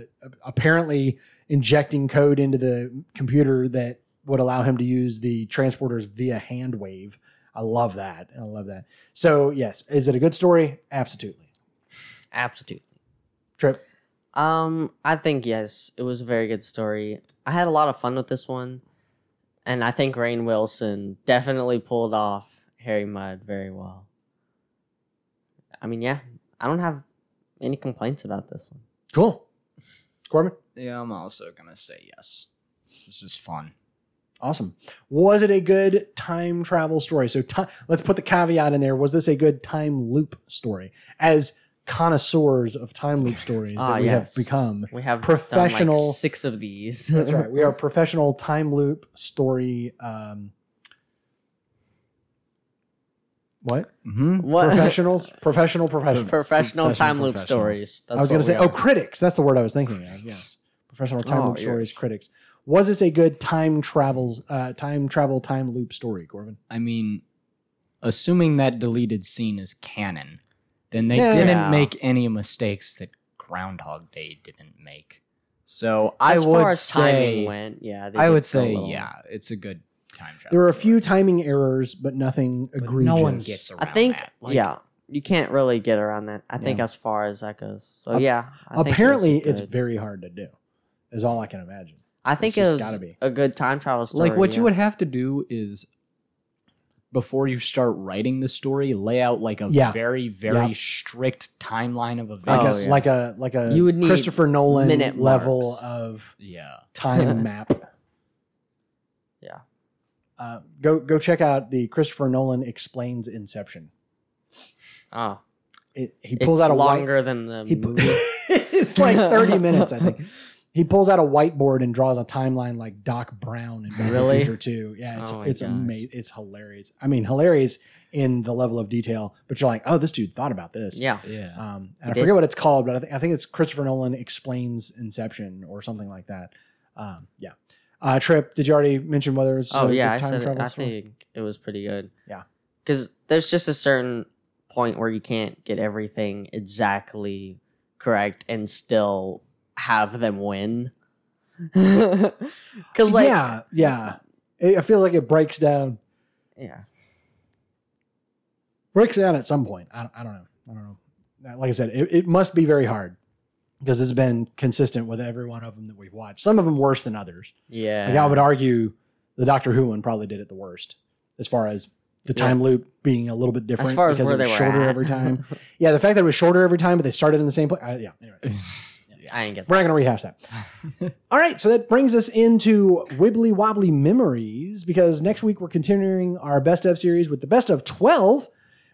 apparently injecting code into the computer that would allow him to use the transporters via hand wave. I love that. I love that. So, yes, is it a good story? Absolutely. Absolutely. Trip. Um, I think yes, it was a very good story. I had a lot of fun with this one, and I think Rainn Wilson definitely pulled off Harry Mudd very well. I mean, yeah, I don't have any complaints about this one. Cool. Corbin. Yeah, I'm also gonna say yes. It's just fun. Awesome. Was it a good time travel story? So ti let's put the caveat in there. Was this a good time loop story? As connoisseurs of time loop stories that Ah, we yes. have become. We have Professional- like six of these. That's right. We are professional time loop story. Um, what? Mm-hmm. What Professionals? Professional professionals. professional Professional time loop stories. That's I was going to say, we oh, critics. That's the word I was thinking of. Yes. professional time Oh, loop stories critics. Was this a good time travel, uh, time travel, time loop story, Corbin? I mean, assuming that deleted scene is canon, then they Yeah. didn't Yeah. make any mistakes that Groundhog Day didn't make. So I would far as say, timing went, yeah, I would say, little- yeah, it's a good time travel. There are a story. few timing errors, but nothing But egregious. no one gets around I think, that. Like, yeah, you can't really get around that. I think Yeah. as far as that goes. So Ap- yeah, I think it Apparently, a it's very hard to do. Is all I can imagine. I think it's it just was gotta be. a good time travel story. like what you would have to do is before you start writing the story, lay out like a Yeah. very, very Yep. strict timeline of events. Like Oh, a yeah. like a like a You would need Christopher Nolan minute level marks. of yeah. time map. Yeah. Uh, go go check out the Christopher Nolan explains Inception. Ah, It, he pulls it's out a white, longer than the he movie. it's like 30 minutes, I think. He pulls out a whiteboard and draws a timeline like Doc Brown in Back to the Really? Future 2. Yeah, it's Oh it's gosh. amazing. It's hilarious. I mean, hilarious in the level of detail, but you're like, oh, this dude thought about this. yeah, Yeah. Um, He and I did. forget what it's called, but I, think I think it's Christopher Nolan explains Inception or something like that. Um, yeah. Uh, Trip, did you already mention whether it's Oh a yeah, I said it. I think it was pretty good. Yeah. because there's just a certain point where you can't get everything exactly correct and still have them win. Because like yeah, yeah. I I feel like it breaks down yeah, breaks down at some point. I, I don't know. I don't know. Like I said, it, it must be very hard because it's been consistent with every one of them that we've watched. Some of them worse than others. yeah. Like I would argue, the Doctor Who one probably did it the worst as far as the Yeah. time loop being a little bit different as far as because where it they was were shorter at. every time. Yeah, the fact that it was shorter every time, but they started in the same place. Uh, yeah. Anyway. I ain't get We're not going to rehash that. All right, so that brings us into Wibbly Wobbly Memories because next week we're continuing our best of series with the best of 12.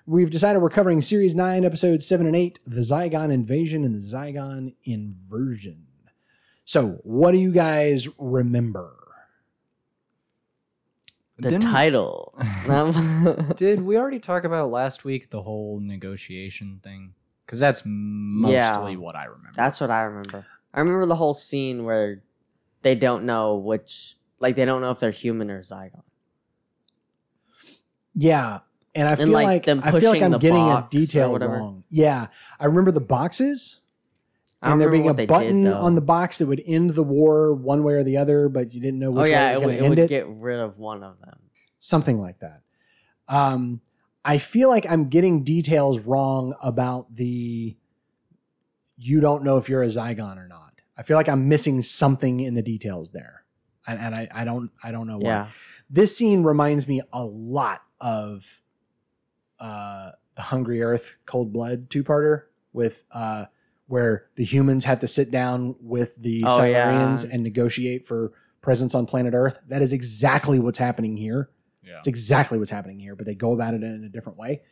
We've decided we're covering series 9, episodes 7 and 8, the Zygon Invasion and the Zygon Inversion. So, what do you guys remember? the Didn't- title. Um, Did we already talk about last week the whole negotiation thing? Because that's mostly Yeah. what I remember. That's what I remember. I remember the whole scene where they don't know which, like they don't know if they're human or Zygon. Yeah, and I feel like, like, them I feel like I'm the getting a box or detail whatever. wrong. Yeah, I remember the boxes. I and there remember being a what they button did, on the box that would end the war one way or the other, but you didn't know Oh which way yeah, it was it, going would- to it would it. get rid of one of them. Something like that. Um, I feel like I'm getting details wrong about the. You don't know if you're a Zygon or not. I feel like I'm missing something in the details there, and, and I, I don't I don't know why. Yeah, This scene reminds me a lot of uh, the Hungry Earth Cold Blood two parter with uh, where the humans have to sit down with the Oh, yeah. And negotiate for presence on planet Earth. That is exactly what's happening here. yeah. It's exactly what's happening here, but they go about it in a different way.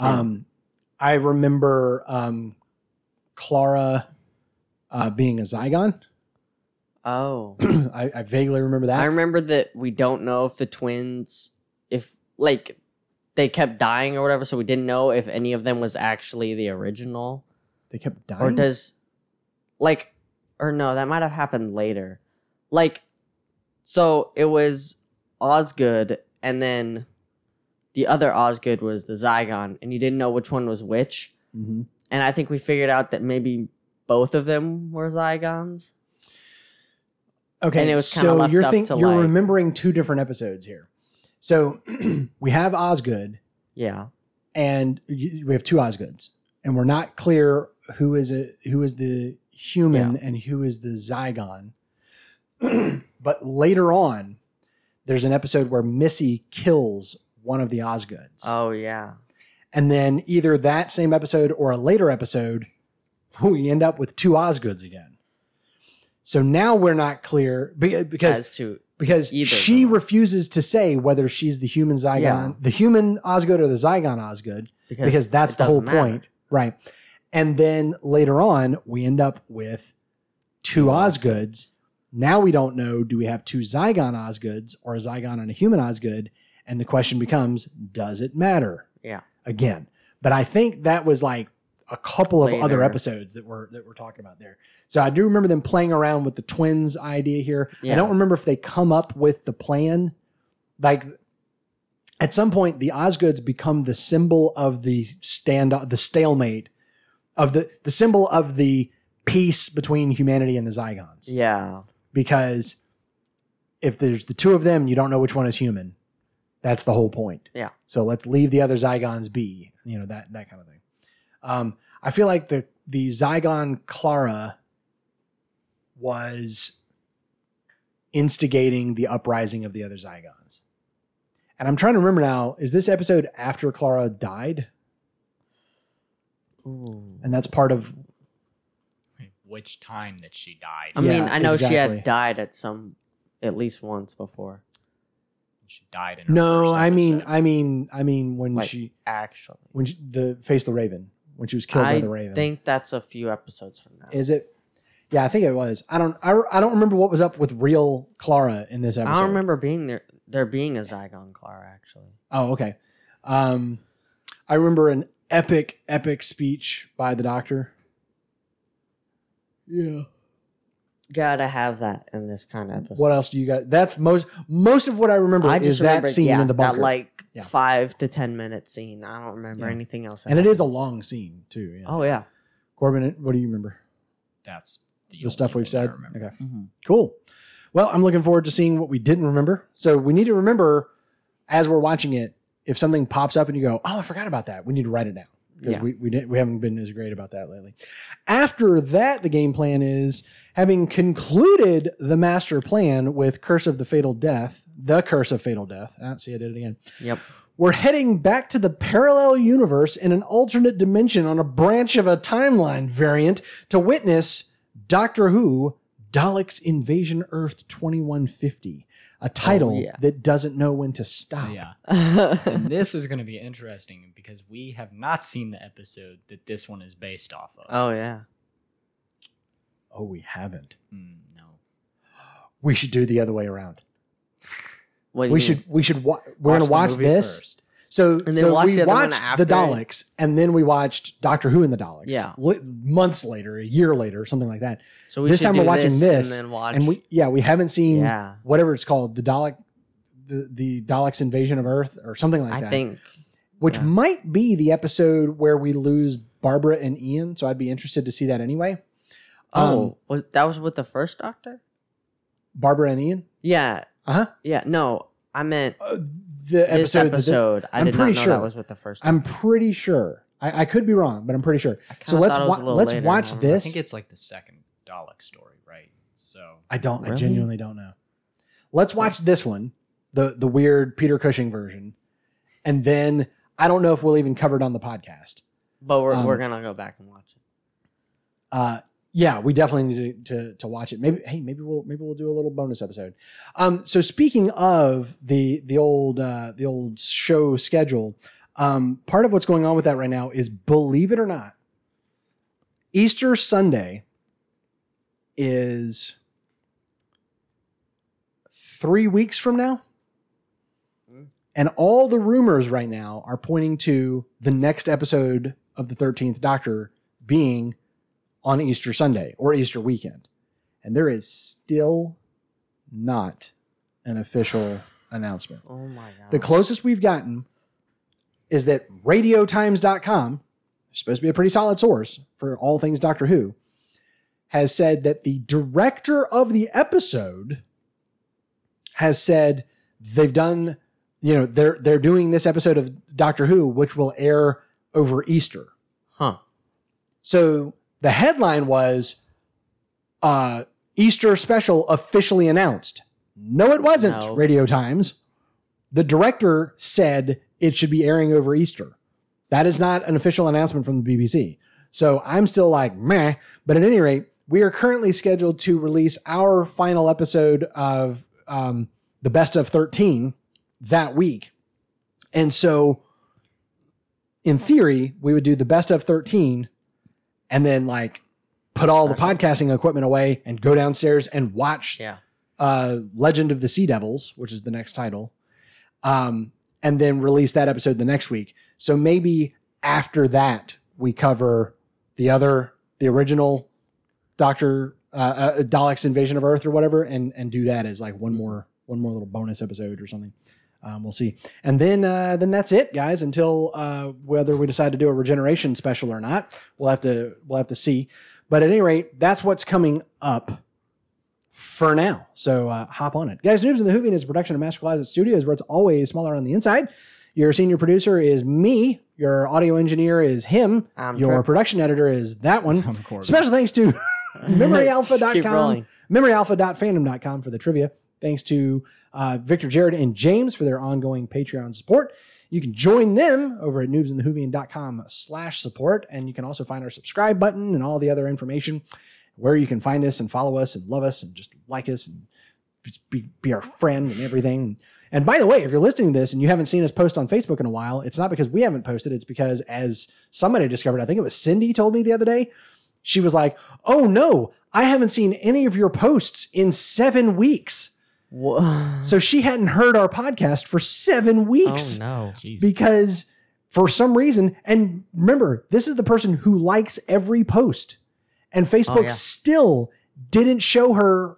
Yeah. Um, I remember um, Clara uh, being a Zygon. Oh, I, I vaguely remember that. I remember that we don't know if the twins, if like they kept dying or whatever, so we didn't know if any of them was actually the original, they kept dying. or does like, or no, that might have happened later. Like, so it was Osgood, and then the other Osgood was the Zygon, and you didn't know which one was which. hmm And I think we figured out that maybe both of them were Zygons. Okay, And it was kinda so left you're up think, to, you're like- remembering two different episodes here. So we have Osgood, Yeah. and we have two Osgoods, and we're not clear who is a who is the human and who is the Zygon. but later on, there's an episode where Missy kills one of the Osgoods, Oh yeah. and then either that same episode or a later episode, we end up with two Osgoods again. So now we're not clear because As to because Either she refuses to say whether she's the human Zygon, Yeah. the human Osgood or the Zygon Osgood, because, because that's the whole matter. point, right? And then later on, we end up with Two Osgoods. Now we don't know: do we have two Zygon Osgoods or a Zygon and a human Osgood? And the question becomes: Does it matter? Yeah. Again, but I think that was like a couple of other episodes that we're that we're talking about there. So I do remember them playing around with the twins idea here. I don't remember if they come up with the plan. Like at some point, the Osgoods become the symbol of the stand the stalemate of the the symbol of the peace between humanity and the Zygons. Yeah. Because if there's the two of them, you don't know which one is human. That's the whole point. Yeah. So let's leave the other Zygons be. You know that that kind of thing. Um, I feel like the the Zygon Clara was instigating the uprising of the other Zygons. And I'm trying to remember now, is this episode after Clara died? Ooh. And that's part of Which time that she died? I mean, Yeah, I know she had died at some, at least once before. she died in her No, first I mean. I mean I mean when Like, she Actually, when she, the face the raven when she was killed by the raven. I think that's a few episodes from now. Is it? Yeah, I think it was. I don't. I, I don't remember what was up with real Clara in this episode. I episode. don't remember being there. There being a Zygon Clara actually. Oh, okay. Um, I remember an epic, epic speech by the doctor. Yeah. Gotta have that in this kind of episode. What else do you got? That's most most of what I remember I is just that remember scene yeah, in the bunker, that like Yeah. five to ten minute scene. I don't remember Yeah. anything else. that and it is a happens. long scene too. Yeah. Oh yeah. Corbin, what do you remember? that's the, The stuff only we've thing I said. remember. Okay. Mhm. Cool. Well, I'm looking forward to seeing what we didn't remember. So we need to remember as we're watching it, if something pops up and you go, "Oh, I forgot about that," we need to write it down because Yeah. we we, didn't, we haven't been as great about that lately. After that, the game plan is having concluded the master plan with Curse of the Fatal Death, the Curse of Fatal Death. Ah, see, I did it again. Yep. We're heading back to the parallel universe in an alternate dimension on a branch of a timeline variant to witness Doctor Who Daleks Invasion Earth 2150, a title yeah. that doesn't know when to stop. Yeah. and this is going to be interesting because we have not seen the episode that this one is based off of. oh yeah. Oh, we haven't. Mm, no. We should do the other way around. What We you should. We should. Wa- we're gonna watch this. first. So, then so watch we the watched the Daleks, and then we watched Doctor Who and the Daleks. Yeah. li- months later, a year later, something like that. So we this time we're watching this, and then watch. and we yeah we haven't seen yeah. whatever it's called the Dalek the the Daleks invasion of Earth or something like I that. I think which yeah. might be the episode where we lose Barbara and Ian. So I'd be interested to see that anyway. Oh, Um, was that was with the first Doctor? Barbara and Ian. Yeah. Uh huh. Yeah. No, I meant Uh, the this episode. that- episode. I I'm did pretty not know sure. that was with the first. I'm pretty sure. I, I could be wrong, but I'm pretty sure. I So let's thought it was wa- let's later, watch I this. I think it's like the second Dalek story, right? So I don't. I genuinely don't know. Let's watch this one, the the weird Peter Cushing version, and then I don't know if we'll even cover it on the podcast. but we're um, we're gonna go back and watch it. Uh, yeah, we definitely need to, to to watch it. Maybe hey, maybe we'll maybe we'll do a little bonus episode. Um, so speaking of the the old uh, the old show schedule, um, part of what's going on with that right now is believe it or not, Easter Sunday is three weeks from now. Mm. And all the rumors right now are pointing to the next episode of the 13th Doctor being on Easter Sunday or Easter weekend. And there is still not an official announcement. Oh my god. The closest we've gotten is that radiotimes.com, supposed to be a pretty solid source for all things Doctor Who, has said that the director of the episode has said they've done, you know, they're they're doing this episode of Doctor Who, which will air over Easter. huh. So the headline was uh, Easter special officially announced. No, it wasn't, No. Radio Times. The director said it should be airing over Easter. That is not an official announcement from the BBC. So I'm still like, meh. But at any rate, we are currently scheduled to release our final episode of um, the best of 13 that week. And so, in theory, we would do the best of 13 and then like put all the podcasting equipment away and go downstairs and watch Yeah. uh, Legend of the Sea Devils, which is the next title, um, and then release that episode the next week. So maybe after that, we cover the other, the original Doctor uh, uh, Dalek's Invasion of Earth or whatever, and and do that as like one more one more little bonus episode or something. Um, we'll see, and then uh, then that's it, guys. Until uh, whether we decide to do a regeneration special or not, we'll have to we'll have to see. But at any rate, that's what's coming up for now. So uh, hop on it. Guys, Noobs in the Whovian is a production of Master Closet Studios where it's always smaller on the inside. Your senior producer is me. Your audio engineer is him. I'm Your Trip. production editor is that one. I'm Special thanks to Just keep memoryalpha.com, rolling. memoryalpha.fandom.com for the trivia. Thanks to uh, Victor, Jared, and James for their ongoing Patreon support. You can join them over at noobsinthewhovian.com slash support. And you can also find our subscribe button and all the other information where you can find us and follow us and love us and just like us and be, be our friend and everything. And by the way, if you're listening to this and you haven't seen us post on Facebook in a while, it's not because we haven't posted. It's because as somebody discovered, I think it was Cindy told me the other day, she was like, "Oh no, I haven't seen any of your posts in seven weeks." Wha- So she hadn't heard our podcast for seven weeks Oh no. Jeez. because for some reason, and remember, this is the person who likes every post, and oh, Facebook yeah. still didn't show her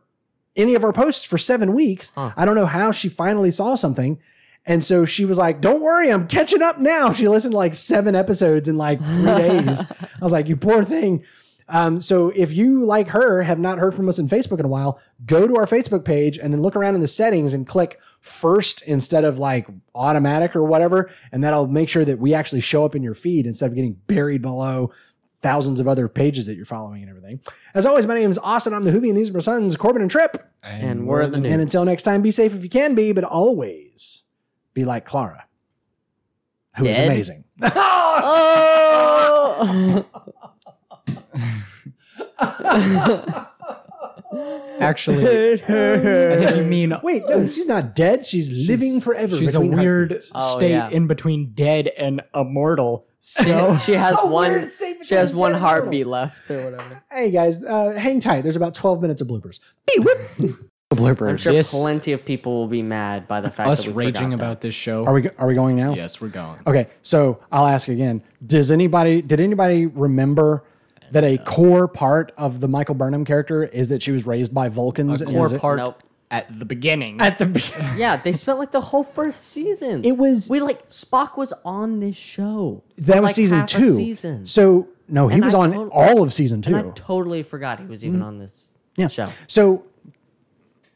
any of our posts for seven weeks. Huh. I don't know how she finally saw something. And so she was like, Don't worry, I'm catching up now. She listened to like seven episodes in like three days. I was like, You poor thing. Um, so if you, like her, have not heard from us on Facebook in a while, go to our Facebook page and then look around in the settings and click first instead of like automatic or whatever. And that'll make sure that we actually show up in your feed instead of getting buried below thousands of other pages that you're following and everything. As always, my name is Austin. I'm the Hoovy, and these are my sons, Corbin and Trip. And we're the new. And until next time, be safe if you can be, but always be like Clara, who is Dead? amazing. Oh! Actually, I think you mean Wait, no, she's not dead. She's, living forever. she's a between weird heartbeats. Oh, state yeah. in between dead and immortal. So she has A one. weird state She has between one dead and heartbeat left or whatever. Hey guys, uh, hang tight. There's about 12 minutes of bloopers. Beep, whip. bloopers. I'm sure This- plenty of people will be mad by the fact us that we raging forgot about this show. Are we go- are we going now? yes, we're going. Okay, so I'll ask again. Does anybody did anybody remember that a core part of the Michael Burnham character is that she was raised by Vulcans? A and core is it- part Nope. at the beginning. at the that. Yeah, they spent like the whole first season. It was- we like Spock was on this show. for, that was like, season half a two. season. So no, he And was I on tot- all of season two. and I totally forgot he was even mm-hmm. on this Yeah. show. So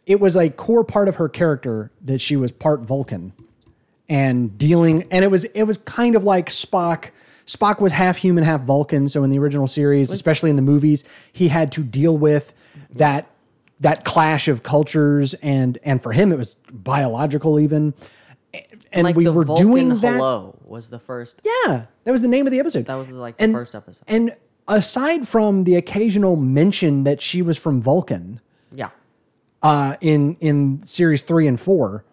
it was a core part of her character that she was part Vulcan and dealing and it was it was kind of like Spock Spock was half human half Vulcan so in the original series especially in the movies he had to deal with that that clash of cultures and and for him it was biological even and like we the were Vulcan doing that hello was the first. yeah that was the name of the episode That was like the And- first episode. and aside from the occasional mention that she was from Vulcan Yeah. uh, in in series three and four,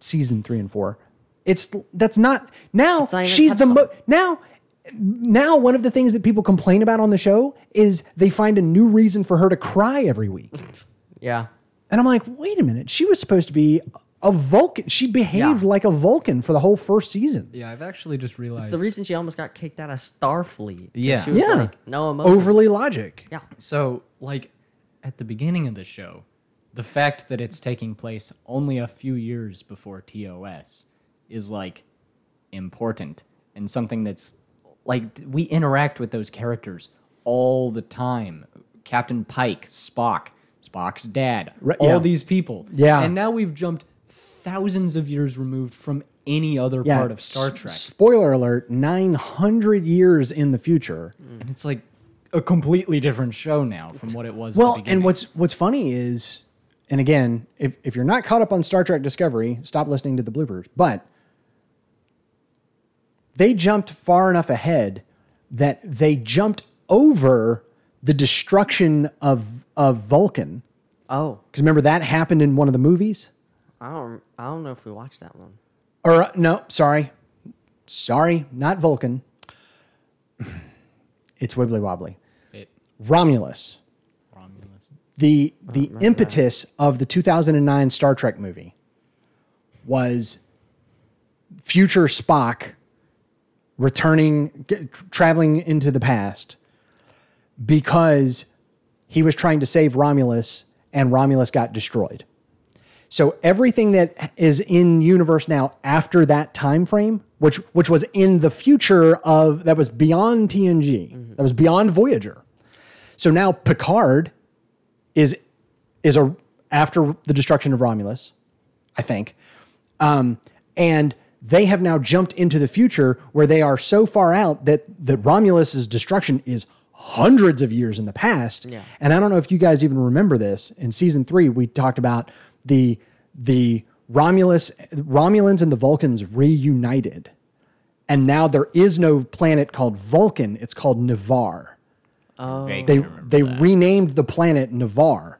season three and four. It's that's not now. not even she's the touched mo- now. Now, one of the things that people complain about on the show is they find a new reason for her to cry every week, Yeah. and I'm like, wait a minute, she was supposed to be a Vulcan. She behaved Yeah. like a Vulcan for the whole first season. Yeah, I've actually just realized. It's the reason she almost got kicked out of Starfleet. Yeah. She was Yeah. like, no emotion. Overly logic. Yeah. So, like, at the beginning of the show, the fact that it's taking place only a few years before TOS is, like, important and something that's, like, we interact with those characters all the time. Captain Pike, Spock, Spock's dad, Right, all yeah. these people. Yeah. And now we've jumped thousands of years removed from any other Yeah. part of Star S- Trek. spoiler alert: nine hundred years in the future. Mm-hmm. and it's like a completely different show now from what it was at Well, the beginning. and what's what's funny is, and again, if if you're not caught up on Star Trek Discovery, stop listening to the bloopers. But they jumped far enough ahead that they jumped over the destruction of of Vulcan. Oh, Because remember that happened in one of the movies. I don't. I don't know if we watched that one. Or uh, no, sorry, sorry, not Vulcan. It's wibbly wobbly. It- Romulus. Romulus. the the impetus of the 2009 Star Trek movie was future Spock returning, get, traveling into the past because he was trying to save Romulus and Romulus got destroyed. So everything that is in universe now after that time frame, which which was in the future of that was beyond TNG, that was beyond Voyager. So now Picard is is a after the destruction of Romulus, I think, um, and they have now jumped into the future where they are so far out that that Romulus's destruction is hundreds of years in the past. And I don't know if you guys even remember this. In season three, we talked about the the Romulus Romulans and the Vulcans reunited, and now there is no planet called Vulcan. It's called Ni'Var oh. Vaguely they they that. renamed the planet Ni'Var,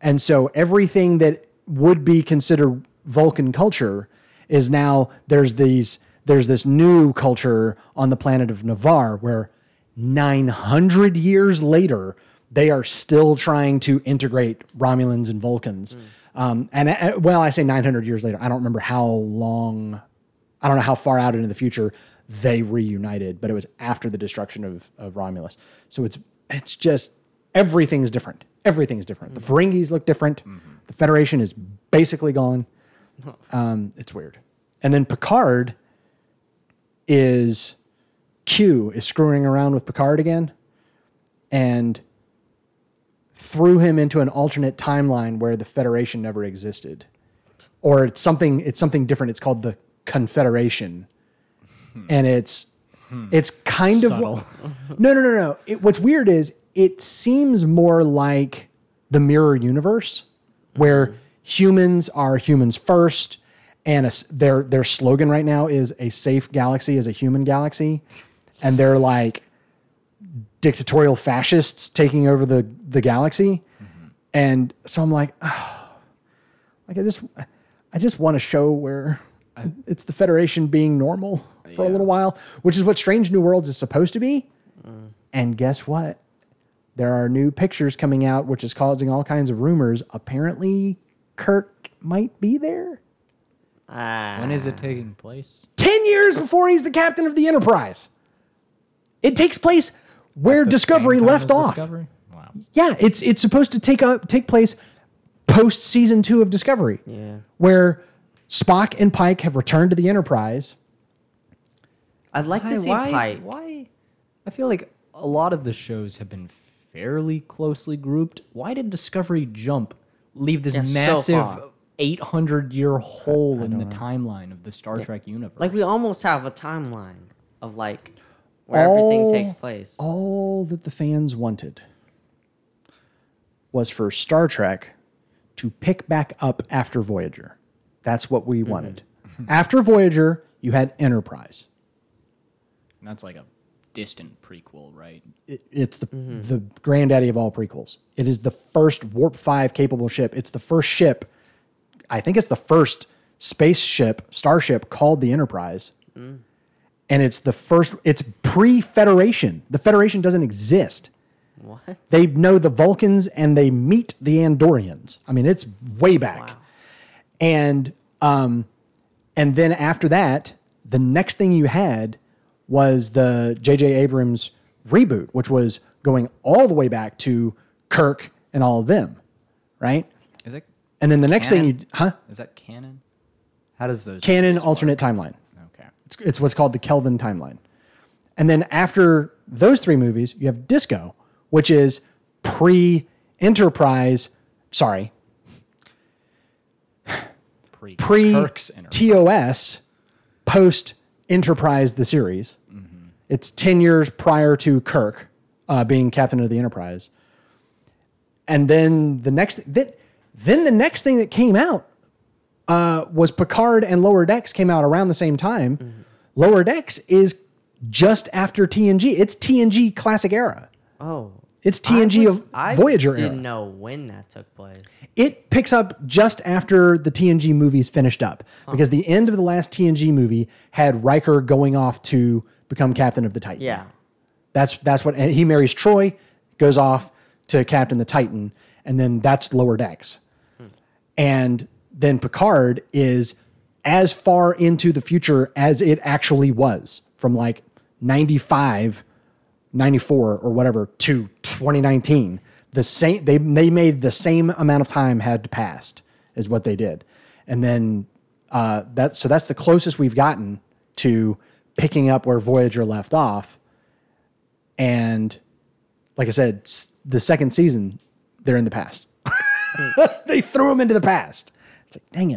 and so everything that would be considered Vulcan culture is now there's these there's this new culture on the planet of Ni'Var where 900 years later they are still trying to integrate Romulans and Vulcans. Um, and uh, well, I say 900 years later. I don't remember how long I don't know how far out into the future they reunited, but it was after the destruction of, of Romulus. So it's it's just everything's different. Everything's different. The Ferengis look different. The Federation is basically gone. Um, it's weird. And then Picard is Q is screwing around with Picard again, and threw him into an alternate timeline where the Federation never existed, or it's something. It's something different. It's called the Confederation, hmm. and it's hmm. it's kind Subtle. of no no no no. It, what's weird is it seems more like the mirror universe where hmm. Humans are humans first and a their their slogan right now is a safe galaxy is a human galaxy. And they're like dictatorial fascists taking over the the galaxy. And so i'm like oh, like i just i just want to show where it's the federation being normal for a little while which is what strange new worlds is supposed to be. Mm. And guess what? There are new pictures coming out which is causing all kinds of rumors. Apparently kirk might be there Ah, When is it taking place? 10 years before he's the captain of the enterprise it takes place where discovery left off Discovery? Wow. yeah it's it's supposed to take up take place post season 2 of discovery yeah. where spock and pike have returned to the enterprise I'd like to see why, Pike. Why? I feel like a lot of the shows have been fairly closely grouped. Why did Discovery jump, leave this Yeah, so massive far. 800 year hole in the timeline of the Star Trek universe? Like we almost have a timeline of like where everything All- takes place. all that the fans wanted was for Star Trek to pick back up after Voyager. That's what we mm-hmm. wanted. after Voyager, you had Enterprise. that's like a distant prequel, right? It- it's the the granddaddy of all prequels. It is the first Warp Five capable ship. It's the first ship. I think it's the first spaceship, starship called the Enterprise, and it's the first. It's pre Federation. The Federation doesn't exist. What? They know the Vulcans and they meet the Andorians. I mean, it's way back. And um, and then after that, the next thing you had was the J.J. Abrams reboot, which was going all the way back to Kirk and all of them, right? Is it And then the next thing you, huh? is that canon? How does those Canon movies work? alternate timeline. Okay. It's, it's what's called the Kelvin timeline. And then after those three movies, you have Disco, which is pre Enterprise, sorry, pre pre tos post Enterprise, the series. It's 10 years prior to Kirk uh, being captain of the Enterprise. And then the next, then, then the next thing that came out uh, was Picard and Lower Decks came out around the same time. Lower Decks is just after TNG. It's TNG classic era. Oh. It's TNG I was- of I Voyager didn't era. know when that took place. It picks up just after the TNG movies finished up because the end of the last TNG movie had Riker going off to become captain of the Titan. Yeah. That's that's what he marries Troi, goes off to captain the Titan, and then that's lower decks. Hmm. And then Picard is as far into the future as it actually was from like 95, 94 or whatever to 2019. The same they they made the same amount of time had passed pass is what they did. And then uh, that so that's the closest we've gotten to picking up where Voyager left off. And like I said, the second season they're in the past. they threw them into the past. It's like, dang it.